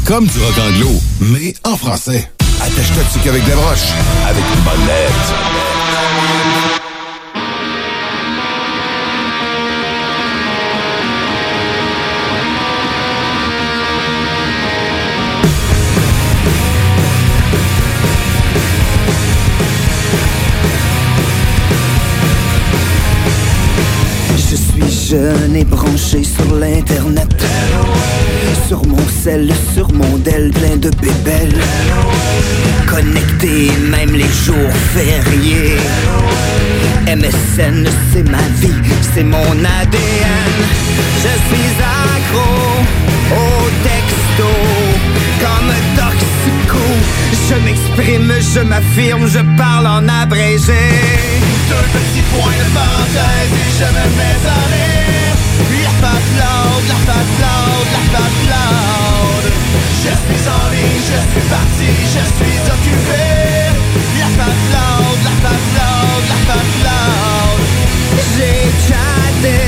Comme du rock anglo, mais en français. Plein de bébelles. Connecté même les jours fériés. MSN c'est ma vie, c'est mon ADN Je suis accro au texto. Comme toxico Je m'exprime, je m'affirme, je parle en abrégé. Deux petits points de parenthèse et je me mets loud, la patte loud, la patte loud. Je suis en ligne, je suis parti, je suis occupé. La patte loud, la patte loud, la patte loud. J'ai chatté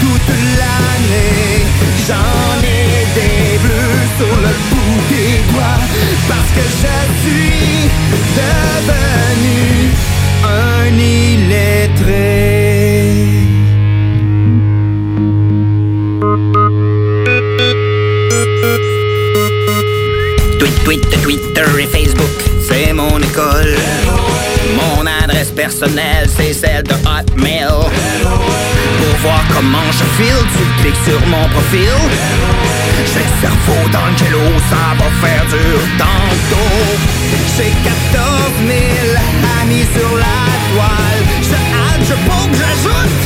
toute l'année. J'en ai des bleus sur le bout des doigts. Parce que je suis devenu un illettré Tweet, Twitter et Facebook, c'est mon école. Mon adresse personnelle, c'est celle de Hotmail. Pour voir comment je file, tu cliques sur mon profil. J'ai le cerveau dans le jello, ça va faire dur tantôt. J'ai 14 000 amis sur la toile. Je add, je poke, j'ajoute.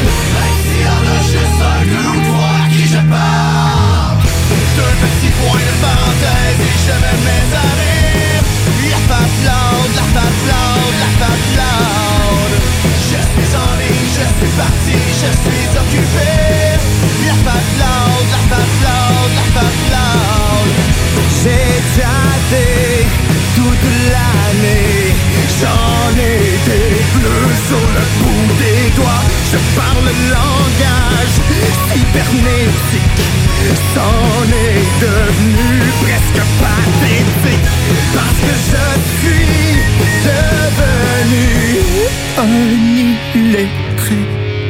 Deux petits points de parenthèse et je me mets à rire La patte loud, la patte loud, la patte loud Je suis en ligne, je suis parti, je suis occupé La patte loud, la patte loud, la patte loud J'ai chatté toute l'année. J'en ai des bleus sur le bout des doigts. Je parle le langage cybernétique.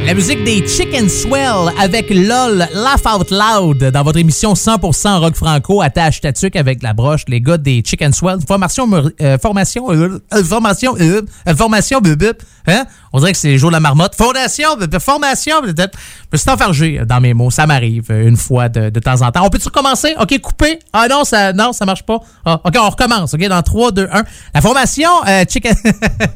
La musique des Chicken Swell avec LOL Laugh Out Loud dans votre émission 100% rock franco attache tatuc avec la broche. Les gars des Chicken Swell formation euh, formation euh, euh, formation euh, euh, formation bubup Hein? On dirait que c'est les jours de la marmotte. Fondation, de formation, peut-être. Je me suis enfargé dans mes mots. Ça m'arrive euh, une fois de, temps en temps. On peut-tu recommencer? OK, couper? Ah non, ça non, ça marche pas. Ah, OK, on recommence. OK, dans 3, 2, 1. La formation, euh, Chicken...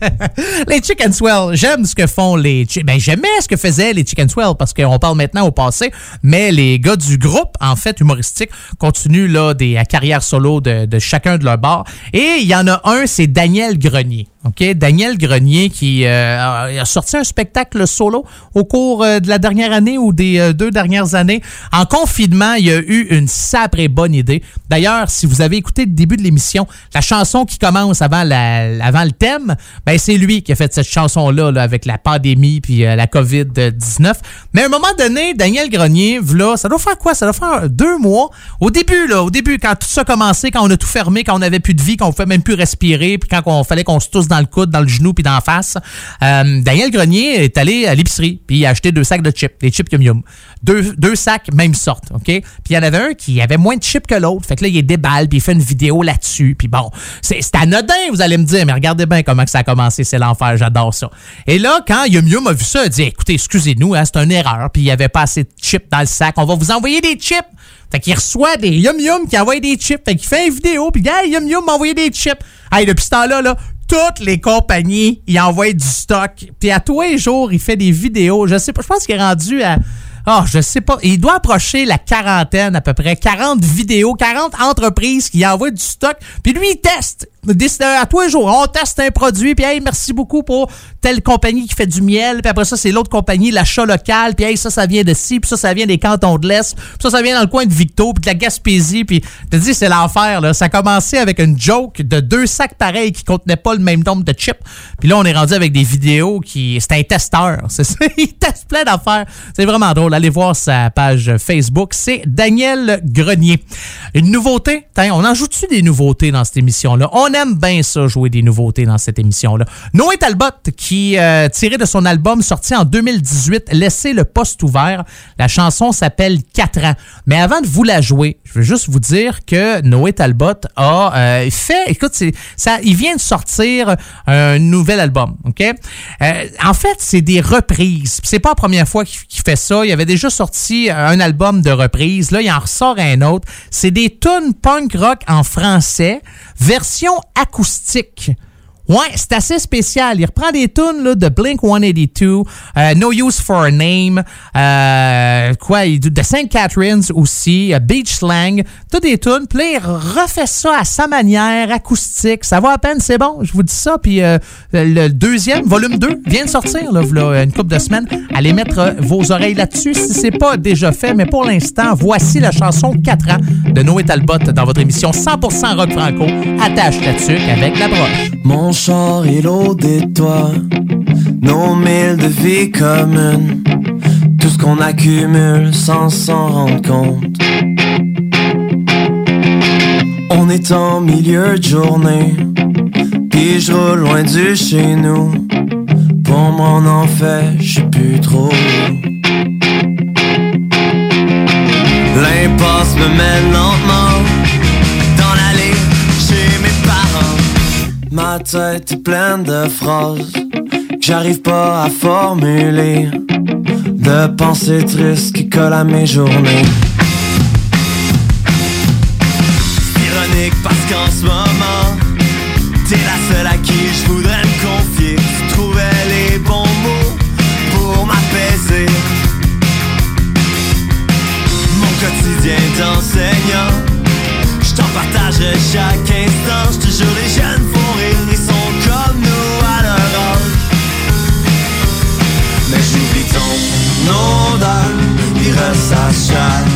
les Chicken Swell. J'aime ce que font les... Ben, j'aimais ce que faisaient les Chicken Swell parce qu'on parle maintenant au passé. Mais les gars du groupe, en fait, humoristique, continuent là, des euh, carrières solo de, de chacun de leur bord. Et il y en a un, c'est Daniel Grenier. OK? Daniel Grenier qui euh, a sorti un spectacle solo au cours euh, de la dernière année ou des euh, deux dernières années. En confinement, il y a eu une saprée bonne idée. D'ailleurs, si vous avez écouté le début de l'émission, la chanson qui commence avant, la, avant le thème, ben c'est lui qui a fait cette chanson-là là, avec la pandémie puis la COVID-19. Mais à un moment donné, Daniel Grenier, là, ça doit faire quoi? Ça doit faire deux mois. Au début, là, au début, quand tout ça a commencé, quand on a tout fermé, quand on n'avait plus de vie, qu'on ne pouvait même plus respirer, puis quand on fallait qu'on se tousse dans le coude, dans le genou, puis dans la face, euh, Daniel Grenier est allé à l'épicerie, puis il a acheté deux sacs de chips, des chips Yum Yum. Deux, sacs, même sorte, OK? Puis il y en avait un qui avait moins de chips que l'autre. Fait que là, il déballe, puis il fait une vidéo là-dessus. Puis bon, c'est anodin, vous allez me dire, mais regardez bien comment que ça a commencé, c'est l'enfer, j'adore ça. Et là, quand Yum Yum a vu ça, il a dit, écoutez, excusez-nous, hein, c'est une erreur, puis il n'y avait pas assez de chips dans le sac, on va vous envoyer des chips. Fait qu'il reçoit des Yum Yum qui envoient des chips. Fait qu'il fait une vidéo, puis gars, Yum Yum m'a envoyé des chips. Hey, depuis ce temps-là, là, toutes les compagnies, ils envoient du stock. Puis à tous les jours, il fait des vidéos. Je sais pas, je pense qu'il est rendu à... Ah, je sais pas. Il doit approcher la quarantaine à peu près. 40 vidéos, 40 entreprises qui envoient du stock. Puis lui, il teste. À tous les jours, on teste un produit. Puis hey, merci beaucoup pour telle compagnie qui fait du miel. Puis après ça, c'est l'autre compagnie, l'achat local. Puis hey, ça, ça vient de ci. Puis ça, ça vient des cantons de l'Est. Puis ça, ça vient dans le coin de Victo. Puis de la Gaspésie. Puis te dis, c'est l'enfer. là. Ça a commencé avec une joke de deux sacs pareils qui contenaient pas le même nombre de chips. Puis là, on est rendu avec des vidéos qui... C'est un testeur. C'est ça. Il teste plein d'affaires. C'est vraiment drôle. Allez voir sa page Facebook. C'est Daniel Grenier. Une nouveauté? On en joue-tu des nouveautés dans cette émission-là? On aime bien ça, jouer des nouveautés dans cette émission-là. Noé Talbot, qui, euh, tiré de son album sorti en 2018, Laissez le poste ouvert, la chanson s'appelle 4 ans. Mais avant de vous la jouer, je veux juste vous dire que Noé Talbot a euh, fait, écoute, ça, il vient de sortir un nouvel album, OK? Euh, en fait, c'est des reprises. C'est pas la première fois qu'il qu'il fait ça. Il avait déjà sorti un album de reprises. Là, il en ressort un autre. C'est des tunes punk rock en français, version acoustique. Ouais, c'est assez spécial. Il reprend des tunes là, de Blink 182, euh, No Use for a Name, euh, quoi, de St. Catharines aussi, euh, Beach Slang, tout des tunes. Puis là, il refait ça à sa manière, acoustique. Ça va à peine, c'est bon, je vous dis ça. Puis euh, le deuxième, volume 2, vient de sortir, là, une couple de semaines. Allez mettre euh, vos oreilles là-dessus si c'est pas déjà fait. Mais pour l'instant, voici la chanson 4 ans de Noé Talbot dans votre émission 100% rock franco. Attache tuque avec la broche. Char est loadé de toi, nos milles de vie communes, tout ce qu'on accumule sans s'en rendre compte. On est en milieu de journée, puis je roule loin du chez nous. Pour on en fait, je sais plus trop. L'impasse me mène lentement Ma tête est pleine de phrases j'arrive pas à formuler, de pensées tristes qui collent à mes journées. Ironique parce qu'en ce moment, t'es la seule à qui je voudrais me confier. Tu trouvais les bons mots pour m'apaiser. Mon quotidien d'enseignant, partagerai chaque instant. Je te jure, les jeunes font ils sont comme nous à leur âge. Mais j'oublie ton odeur, il ressasse chaque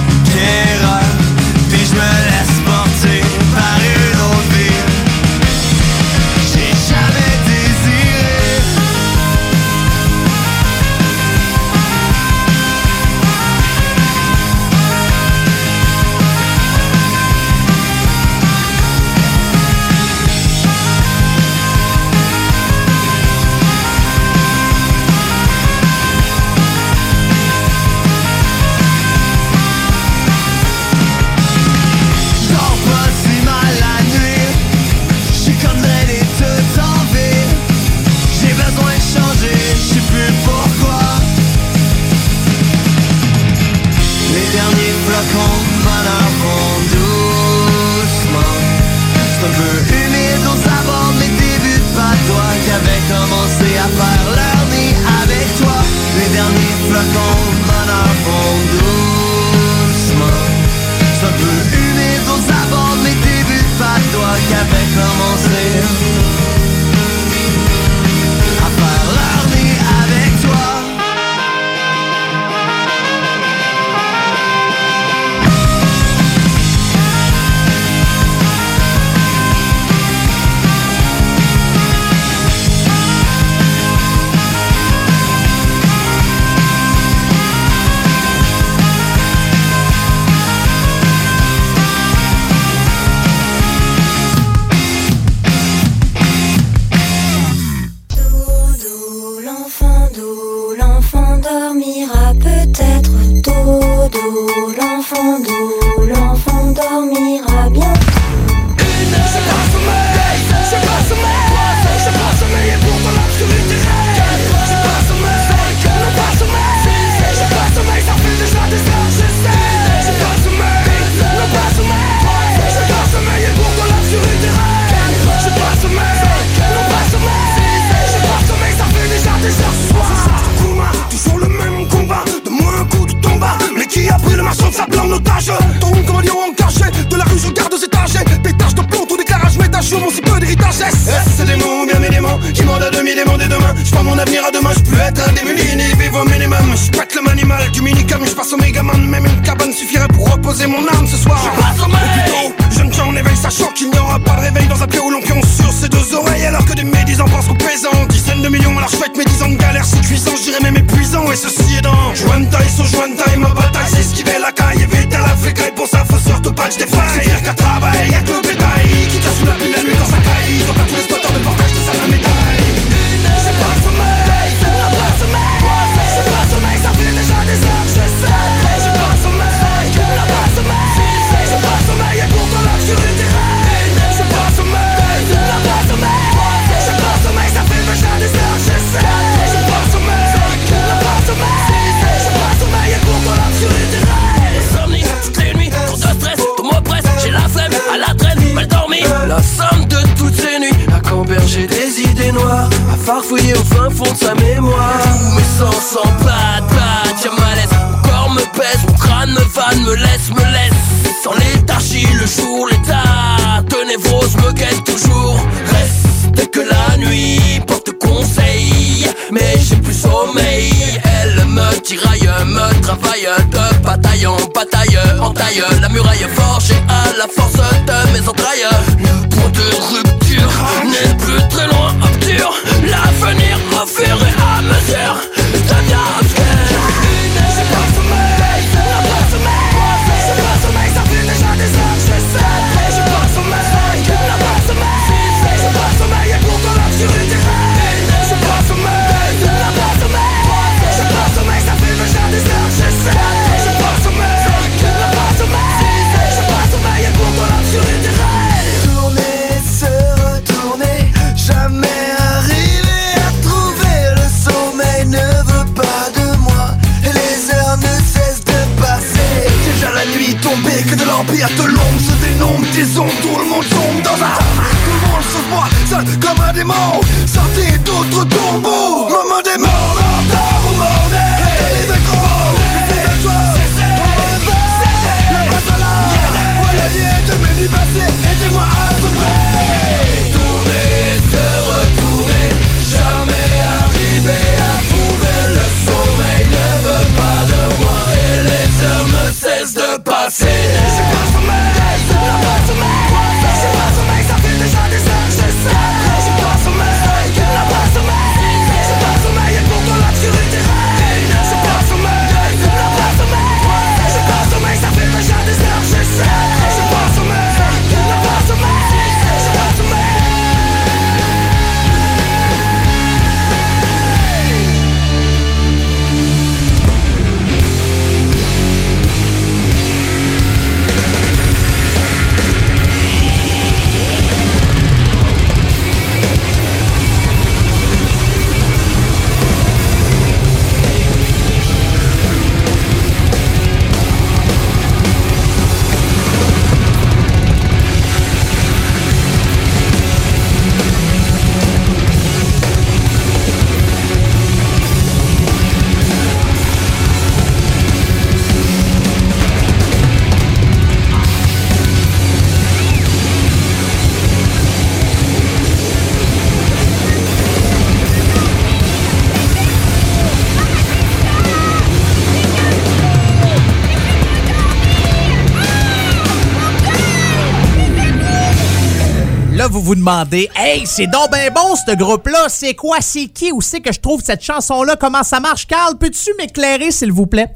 vous demandez, hey, c'est donc ben bon ce groupe-là, c'est quoi, c'est qui, où c'est que je trouve cette chanson-là, comment ça marche? Carl, peux-tu m'éclairer, s'il vous plaît?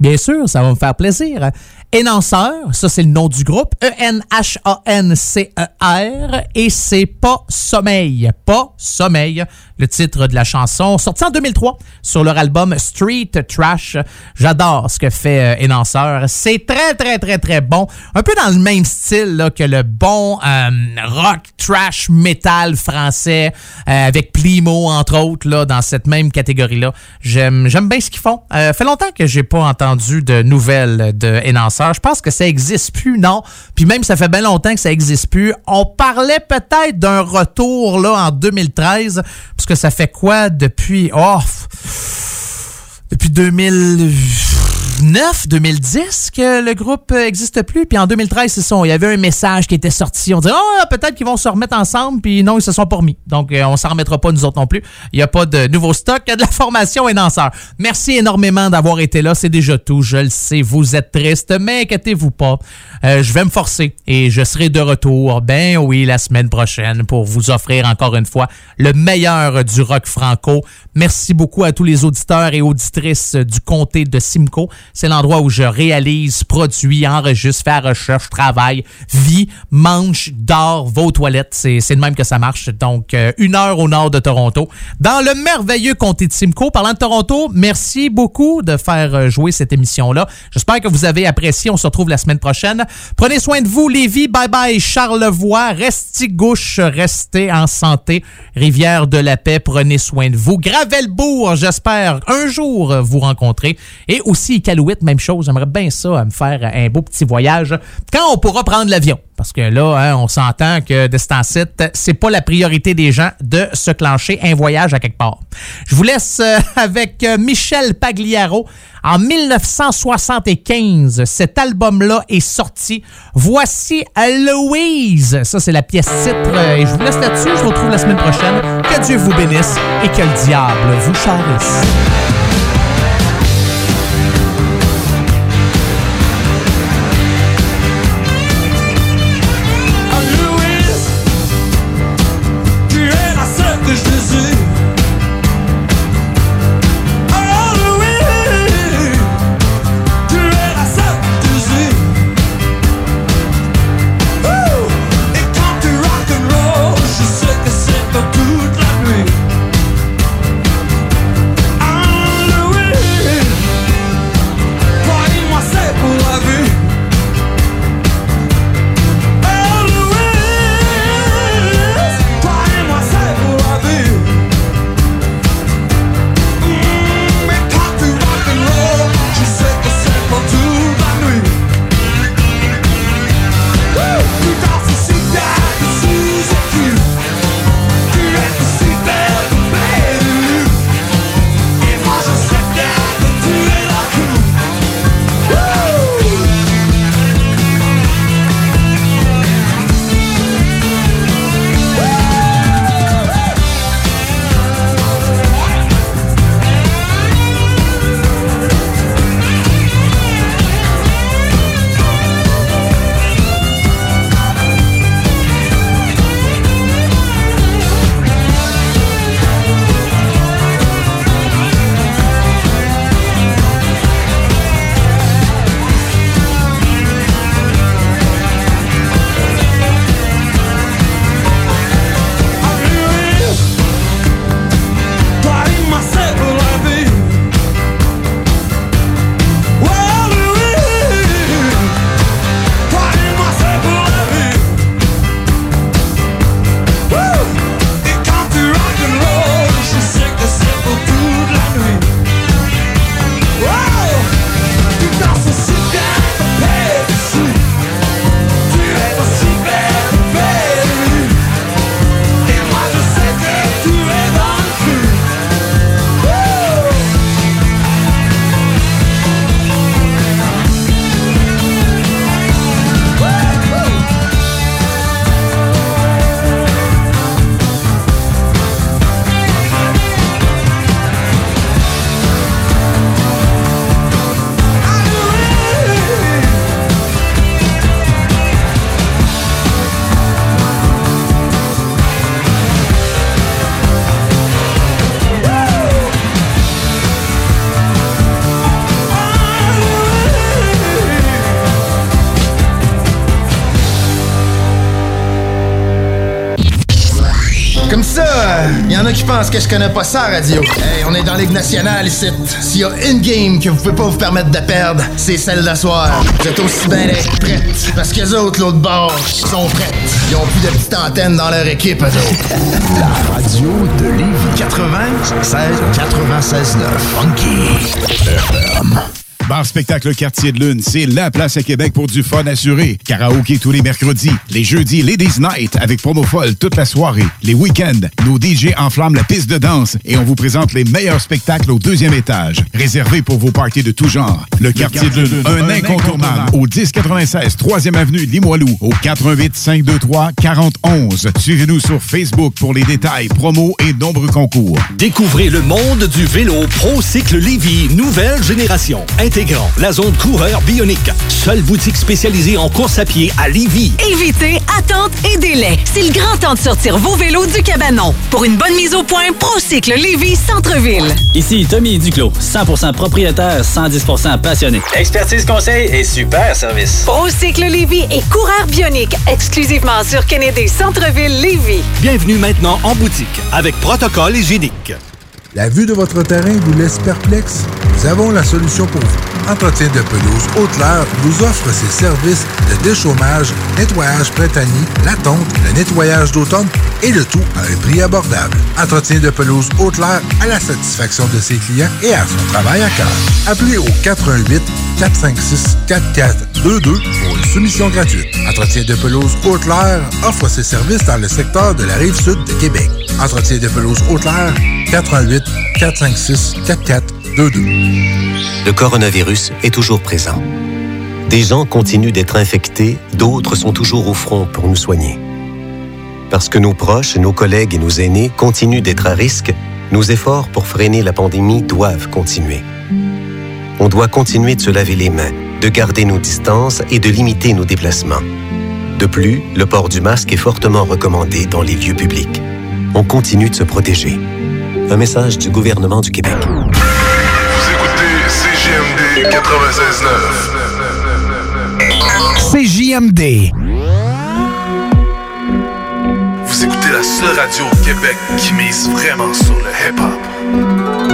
Bien sûr, ça va me faire plaisir. Énonceur, ça c'est le nom du groupe, E-N-H-A-N-C-E-R, et c'est Pas Sommeil, Pas Sommeil, le titre de la chanson, sorti en 2003 sur leur album Street Trash. J'adore ce que fait euh, Énonceur. C'est très, très, très, très bon. Un peu dans le même style là, que le bon euh, rock, trash, metal français, euh, avec Plimo, entre autres, là, dans cette même catégorie-là. J'aime j'aime bien ce qu'ils font. Euh, fait longtemps que j'ai pas entendu de nouvelles de Je pense que ça existe plus, non? Puis même, ça fait bien longtemps que ça existe plus. On parlait peut-être d'un retour là en 2013, parce que ça fait quoi depuis... Oh, depuis 2009, 2010 que le groupe n'existe plus. Puis en 2013, c'est ça. Il y avait un message qui était sorti. On disait, oh, peut-être qu'ils vont se remettre ensemble. Puis non, ils se sont pas remis. Donc, euh, on s'en remettra pas, nous autres non plus. Il n'y a pas de nouveau stock. Il y a de la formation et danseur. Merci énormément d'avoir été là. C'est déjà tout. Je le sais. Vous êtes triste, mais inquiétez-vous pas. Euh, je vais me forcer et je serai de retour, ben oui, la semaine prochaine pour vous offrir encore une fois le meilleur du rock franco. Merci beaucoup à tous les auditeurs et auditrices du comté de Simcoe. C'est l'endroit où je réalise, produis, enregistre, fais recherche, travaille, vis, mange, dors, va aux toilettes. C'est de même que ça marche. Donc, euh, une heure au nord de Toronto. Dans le merveilleux comté de Simcoe. Parlant de Toronto, merci beaucoup de faire euh, jouer cette émission-là. J'espère que vous avez apprécié. On se retrouve la semaine prochaine. Prenez soin de vous, Lévis. Bye bye, Charlevoix. Restez gauche, restez en santé. Rivière de la Paix, prenez soin de vous. Gravelbourg, j'espère un jour vous rencontrer. Et aussi Même chose. J'aimerais bien ça, me faire un beau petit voyage quand on pourra prendre l'avion. Parce que là, hein, on s'entend que de ce temps-ci, c'est pas la priorité des gens de se clencher un voyage à quelque part. Je vous laisse euh, avec euh, Michel Pagliaro. En 1975, cet album-là est sorti. Voici Louise. Ça, c'est la pièce titre. euh, Et je vous laisse là-dessus. Je vous retrouve la semaine prochaine. Que Dieu vous bénisse et que le diable vous charisse. Je connais pas ça, radio. Hey, on est dans Ligue nationale ici. S'il y a une game que vous pouvez pas vous permettre de perdre, c'est celle d'asseoir. Vous êtes aussi bien d'être prêtes. Parce que les autres, l'autre bord, sont prêtes. Ils ont plus de petites antennes dans leur équipe, eux autres. La radio de Lévis 96 96 9 Funky. Bar Spectacle Quartier de Lune, c'est la place à Québec pour du fun assuré. Karaoké tous les mercredis. Les jeudis, Ladies Night avec promo folle toute la soirée. Les week-ends, nos DJ enflamment la piste de danse et on vous présente les meilleurs spectacles au deuxième étage. Réservé pour vos parties de tout genre. Le, Quartier, de Lune, un, incontournable. Au 1096 3e Avenue Limoilou, au 418 523 4011. Suivez-nous sur Facebook pour les détails, promos et nombreux concours. Découvrez le monde du vélo ProCycle Lévy, nouvelle génération. Intégrant la zone coureur bionique. Seule boutique spécialisée en course à pied à Lévy. Évitez attente et délai. C'est le grand temps de sortir vos vélos du cabanon. Pour une bonne mise au point, Procycle Lévy Centre-ville. Ici Tommy Duclos, 100% propriétaire, 110% passionné. Expertise conseil et super service. Procycle Lévy et coureur bionique exclusivement sur Kennedy Centre-ville Lévy. Bienvenue maintenant en boutique avec protocole hygiénique. La vue de votre terrain vous laisse perplexe? Nous avons la solution pour vous. Entretien de pelouse Haute-Lair vous offre ses services de déchômage, nettoyage printanier, la tonte, le nettoyage d'automne et le tout à un prix abordable. Entretien de pelouse Haute-Lair à la satisfaction de ses clients et à son travail à cœur. Appelez au 418 456 4422 pour une soumission gratuite. Entretien de pelouse Haute-Lair offre ses services dans le secteur de la rive sud de Québec. Entretien de pelouse Haute-Lair 418 456 4422. Le coronavirus est toujours présent. Des gens continuent d'être infectés, d'autres sont toujours au front pour nous soigner. Parce que nos proches, nos collègues et nos aînés continuent d'être à risque, nos efforts pour freiner la pandémie doivent continuer. On doit continuer de se laver les mains, de garder nos distances et de limiter nos déplacements. De plus, le port du masque est fortement recommandé dans les lieux publics. On continue de se protéger. Un message du gouvernement du Québec. Vous écoutez CGMD 96.9. CJMD. Vous écoutez la seule radio au Québec qui mise vraiment sur le hip-hop.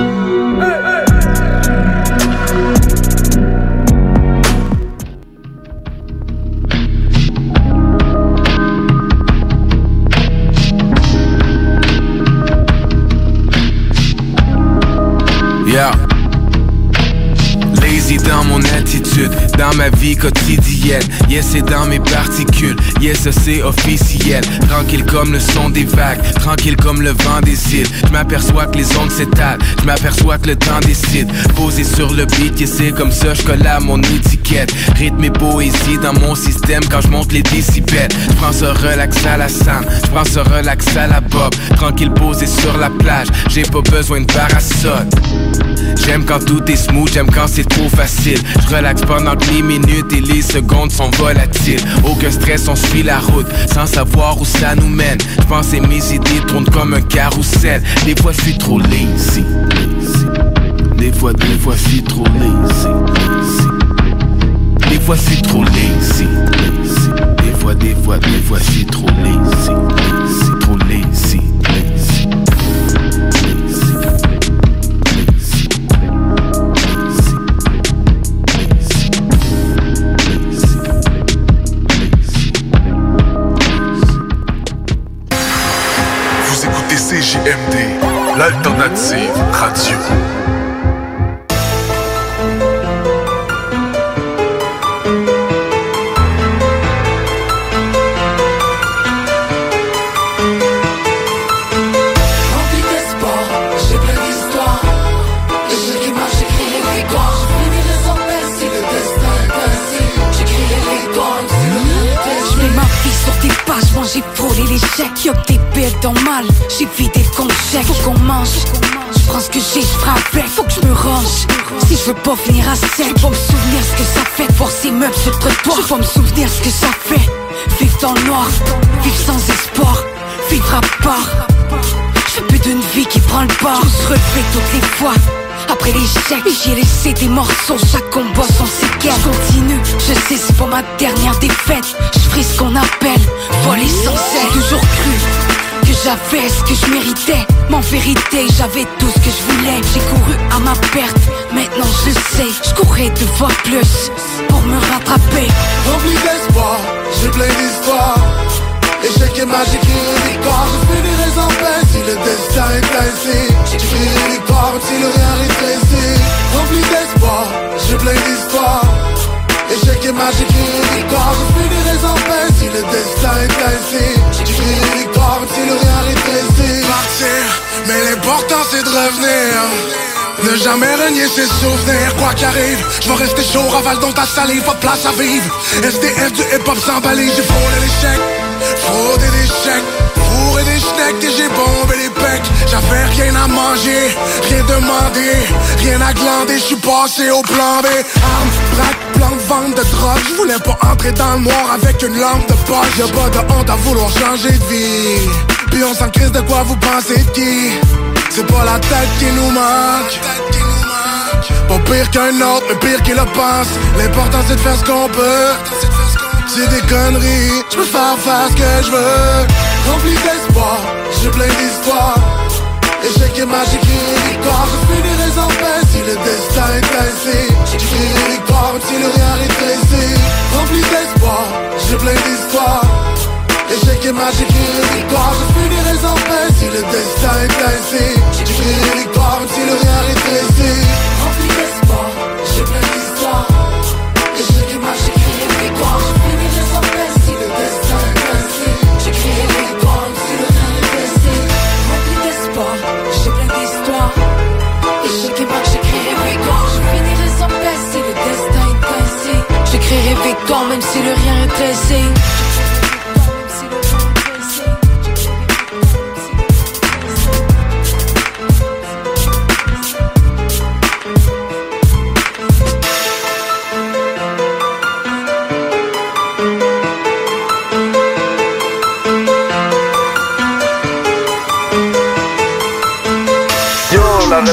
Ma vie quotidienne. Yes, c'est dans mes particules. Yes, c'est officiel. Tranquille comme le son des vagues, tranquille comme le vent des îles. Je m'aperçois que les ondes s'étalent, je m'aperçois que le temps décide. Posé sur le beat, yes, c'est comme ça, je colle à mon étiquette. Rythme et poésie dans mon système quand je monte les décibels. Je prends ce relax à la Sam, je prends ce relax à la Bob. Tranquille posé sur la plage, j'ai pas besoin de parasol. J'aime quand tout est smooth, j'aime quand c'est trop facile. Je relaxe pendant que minutes et les secondes sont volatiles. Aucun stress, on suit la route sans savoir où ça nous mène. Je que mes idées tournent comme un carrousel. Des fois, je suis trop lazy. lazy. Des fois, des fois, je suis trop lazy. lazy. Des fois, je suis trop lazy. lazy. Des fois, des fois, des fois, je suis trop lazy. L'alternative radio. Y'a que des bêtes dans mal, j'ai vidé le compte chèque. Faut qu'on mange, je prends ce que j'ai, je frappe avec. Faut que je me range, si je veux pas venir à sec. Faut me souvenir ce que ça fait de voir sur le trottoir. Faut me souvenir ce que ça fait, vivre dans le noir, vivre sans espoir, vivre à part. Veux plus d'une vie qui prend le bord. Je relevé toutes les fois. Après l'échec, j'ai laissé des morceaux, chaque combat sans séquelles. Je continue, je sais c'est pas ma dernière défaite. Je ferai ce qu'on appelle voler sans cesse. J'ai toujours cru que j'avais ce que je méritais. Mais vérité, j'avais tout ce que je voulais. J'ai couru à ma perte, maintenant je sais. Je courais de voir plus pour me rattraper. D'espoir, j'ai. Échec et magique et victoire, je finirai en paix si le destin est ainsi. J'écrirai l'histoire si le rien est rétréci. Rempli d'espoir, j'ai plein d'histoires. Échec et magique et victoire, je finirai en paix si le destin est ainsi. J'écrirai l'histoire si le rien est rétréci. Partir, mais l'important c'est de revenir. Ne jamais renier ses souvenirs, quoi qu'arrive. Je vais rester chaud, ravale dans ta salive, pas de place à vivre. SDF du hip-hop sans balise, j'ai frôlé l'échec Frauder des chèques, fourré des schnecks et j'ai bombé les pecs. J'avais rien à manger, rien demandé, rien à glander. Je suis passé au plan B. Armes, braque, plan de vente de drogue. Je voulais pas entrer dans le noir avec une lampe de poche. Y'a pas de honte à vouloir changer de vie. Puis on crise de quoi vous pensez qui? C'est pas la tête qui nous manque. Pas pire qu'un autre, mais pire qu'il le pense. L'important c'est de faire ce qu'on peut. C'est des conneries, je peux faire faire ce que je veux. Rempli d'espoir, j'ai plein d'histoires. Échec et magique et victoire Je finirai en paix si le destin est ainsi. J'écrirai victoire même si le rien est tressé Rempli d'espoir, j'ai plein d'histoires Échec et magique et victoire Je finirai en paix si le destin est ainsi J'écrirai victoire même si le rien est tressé Rempli d'espoir, j'ai plein d'histoires Échec et magique et victoire Je finirai en paix si le destin est ainsi J'écrirai victoire même si le rien est tressé Rempli d'espoir, j'ai plein d'histoires. Échec et match, j'écrirai victoire. Je finirai sans paix si le destin est ainsi. J'écrirai victoire même si le rien est tressé.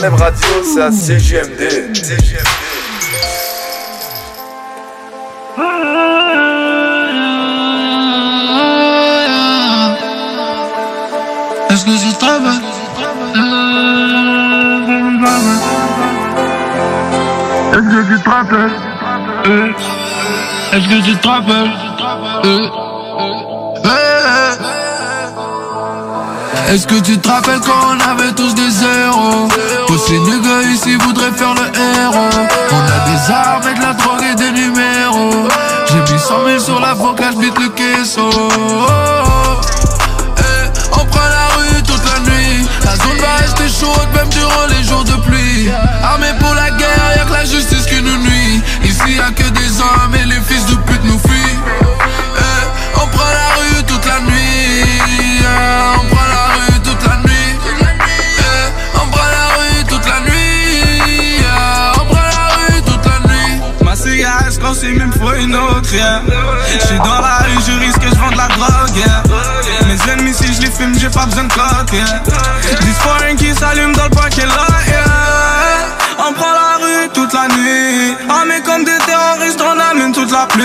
Relève radio, c'est à CGMD. Est-ce que travailles Est-ce que tu Est-ce que tu te rappelles Est-ce que tu te rappelles quand on avait tous Tous ces nègres ici voudraient faire le héros. On a des armes et de la drogue et des numéros. J'ai mis 100 000 sur la fourche, je bite le caisson Eh, On prend la rue toute la nuit. La zone va rester chaude même durant les jours de pluie. Armés pour la guerre, y'a que la justice qui nous nuit. Ici y'a que des hommes et les fils c'est même faut une autre yeah. J'suis dans la rue, je risque, je vends de la drogue yeah. Mes ennemis si je les fume, j'ai pas besoin de cote yeah. Des qui s'allument dans le parquet là yeah. On prend la rue toute la nuit Armés comme des terroristes, on amène toute la pluie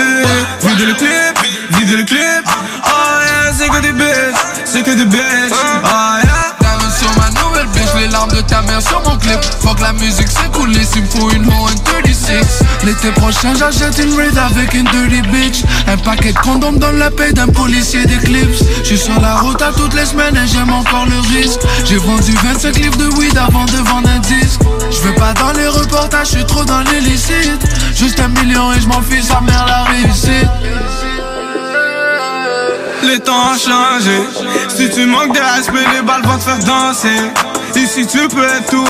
Vide le clip, vide le clip Oh yeah, c'est que des bitches, c'est que des bitches Oh yeah les larmes de ta mère sur mon clip. Fuck la musique, c'est cool, il me faut une un 36. L'été prochain, j'achète une raid avec une dirty bitch. Un paquet de condoms dans la paix d'un policier d'Eclipse. J'suis sur la route à toutes les semaines et j'aime encore le risque. J'ai vendu 25 livres de weed avant de vendre un disque. J'veux pas dans les reportages, j'suis trop dans l'illicite. Juste un million et j'm'en fiche, sa mère la réussite. Les temps ont changé Si tu manques de respect, les balles vont te faire danser Ici tu peux être tout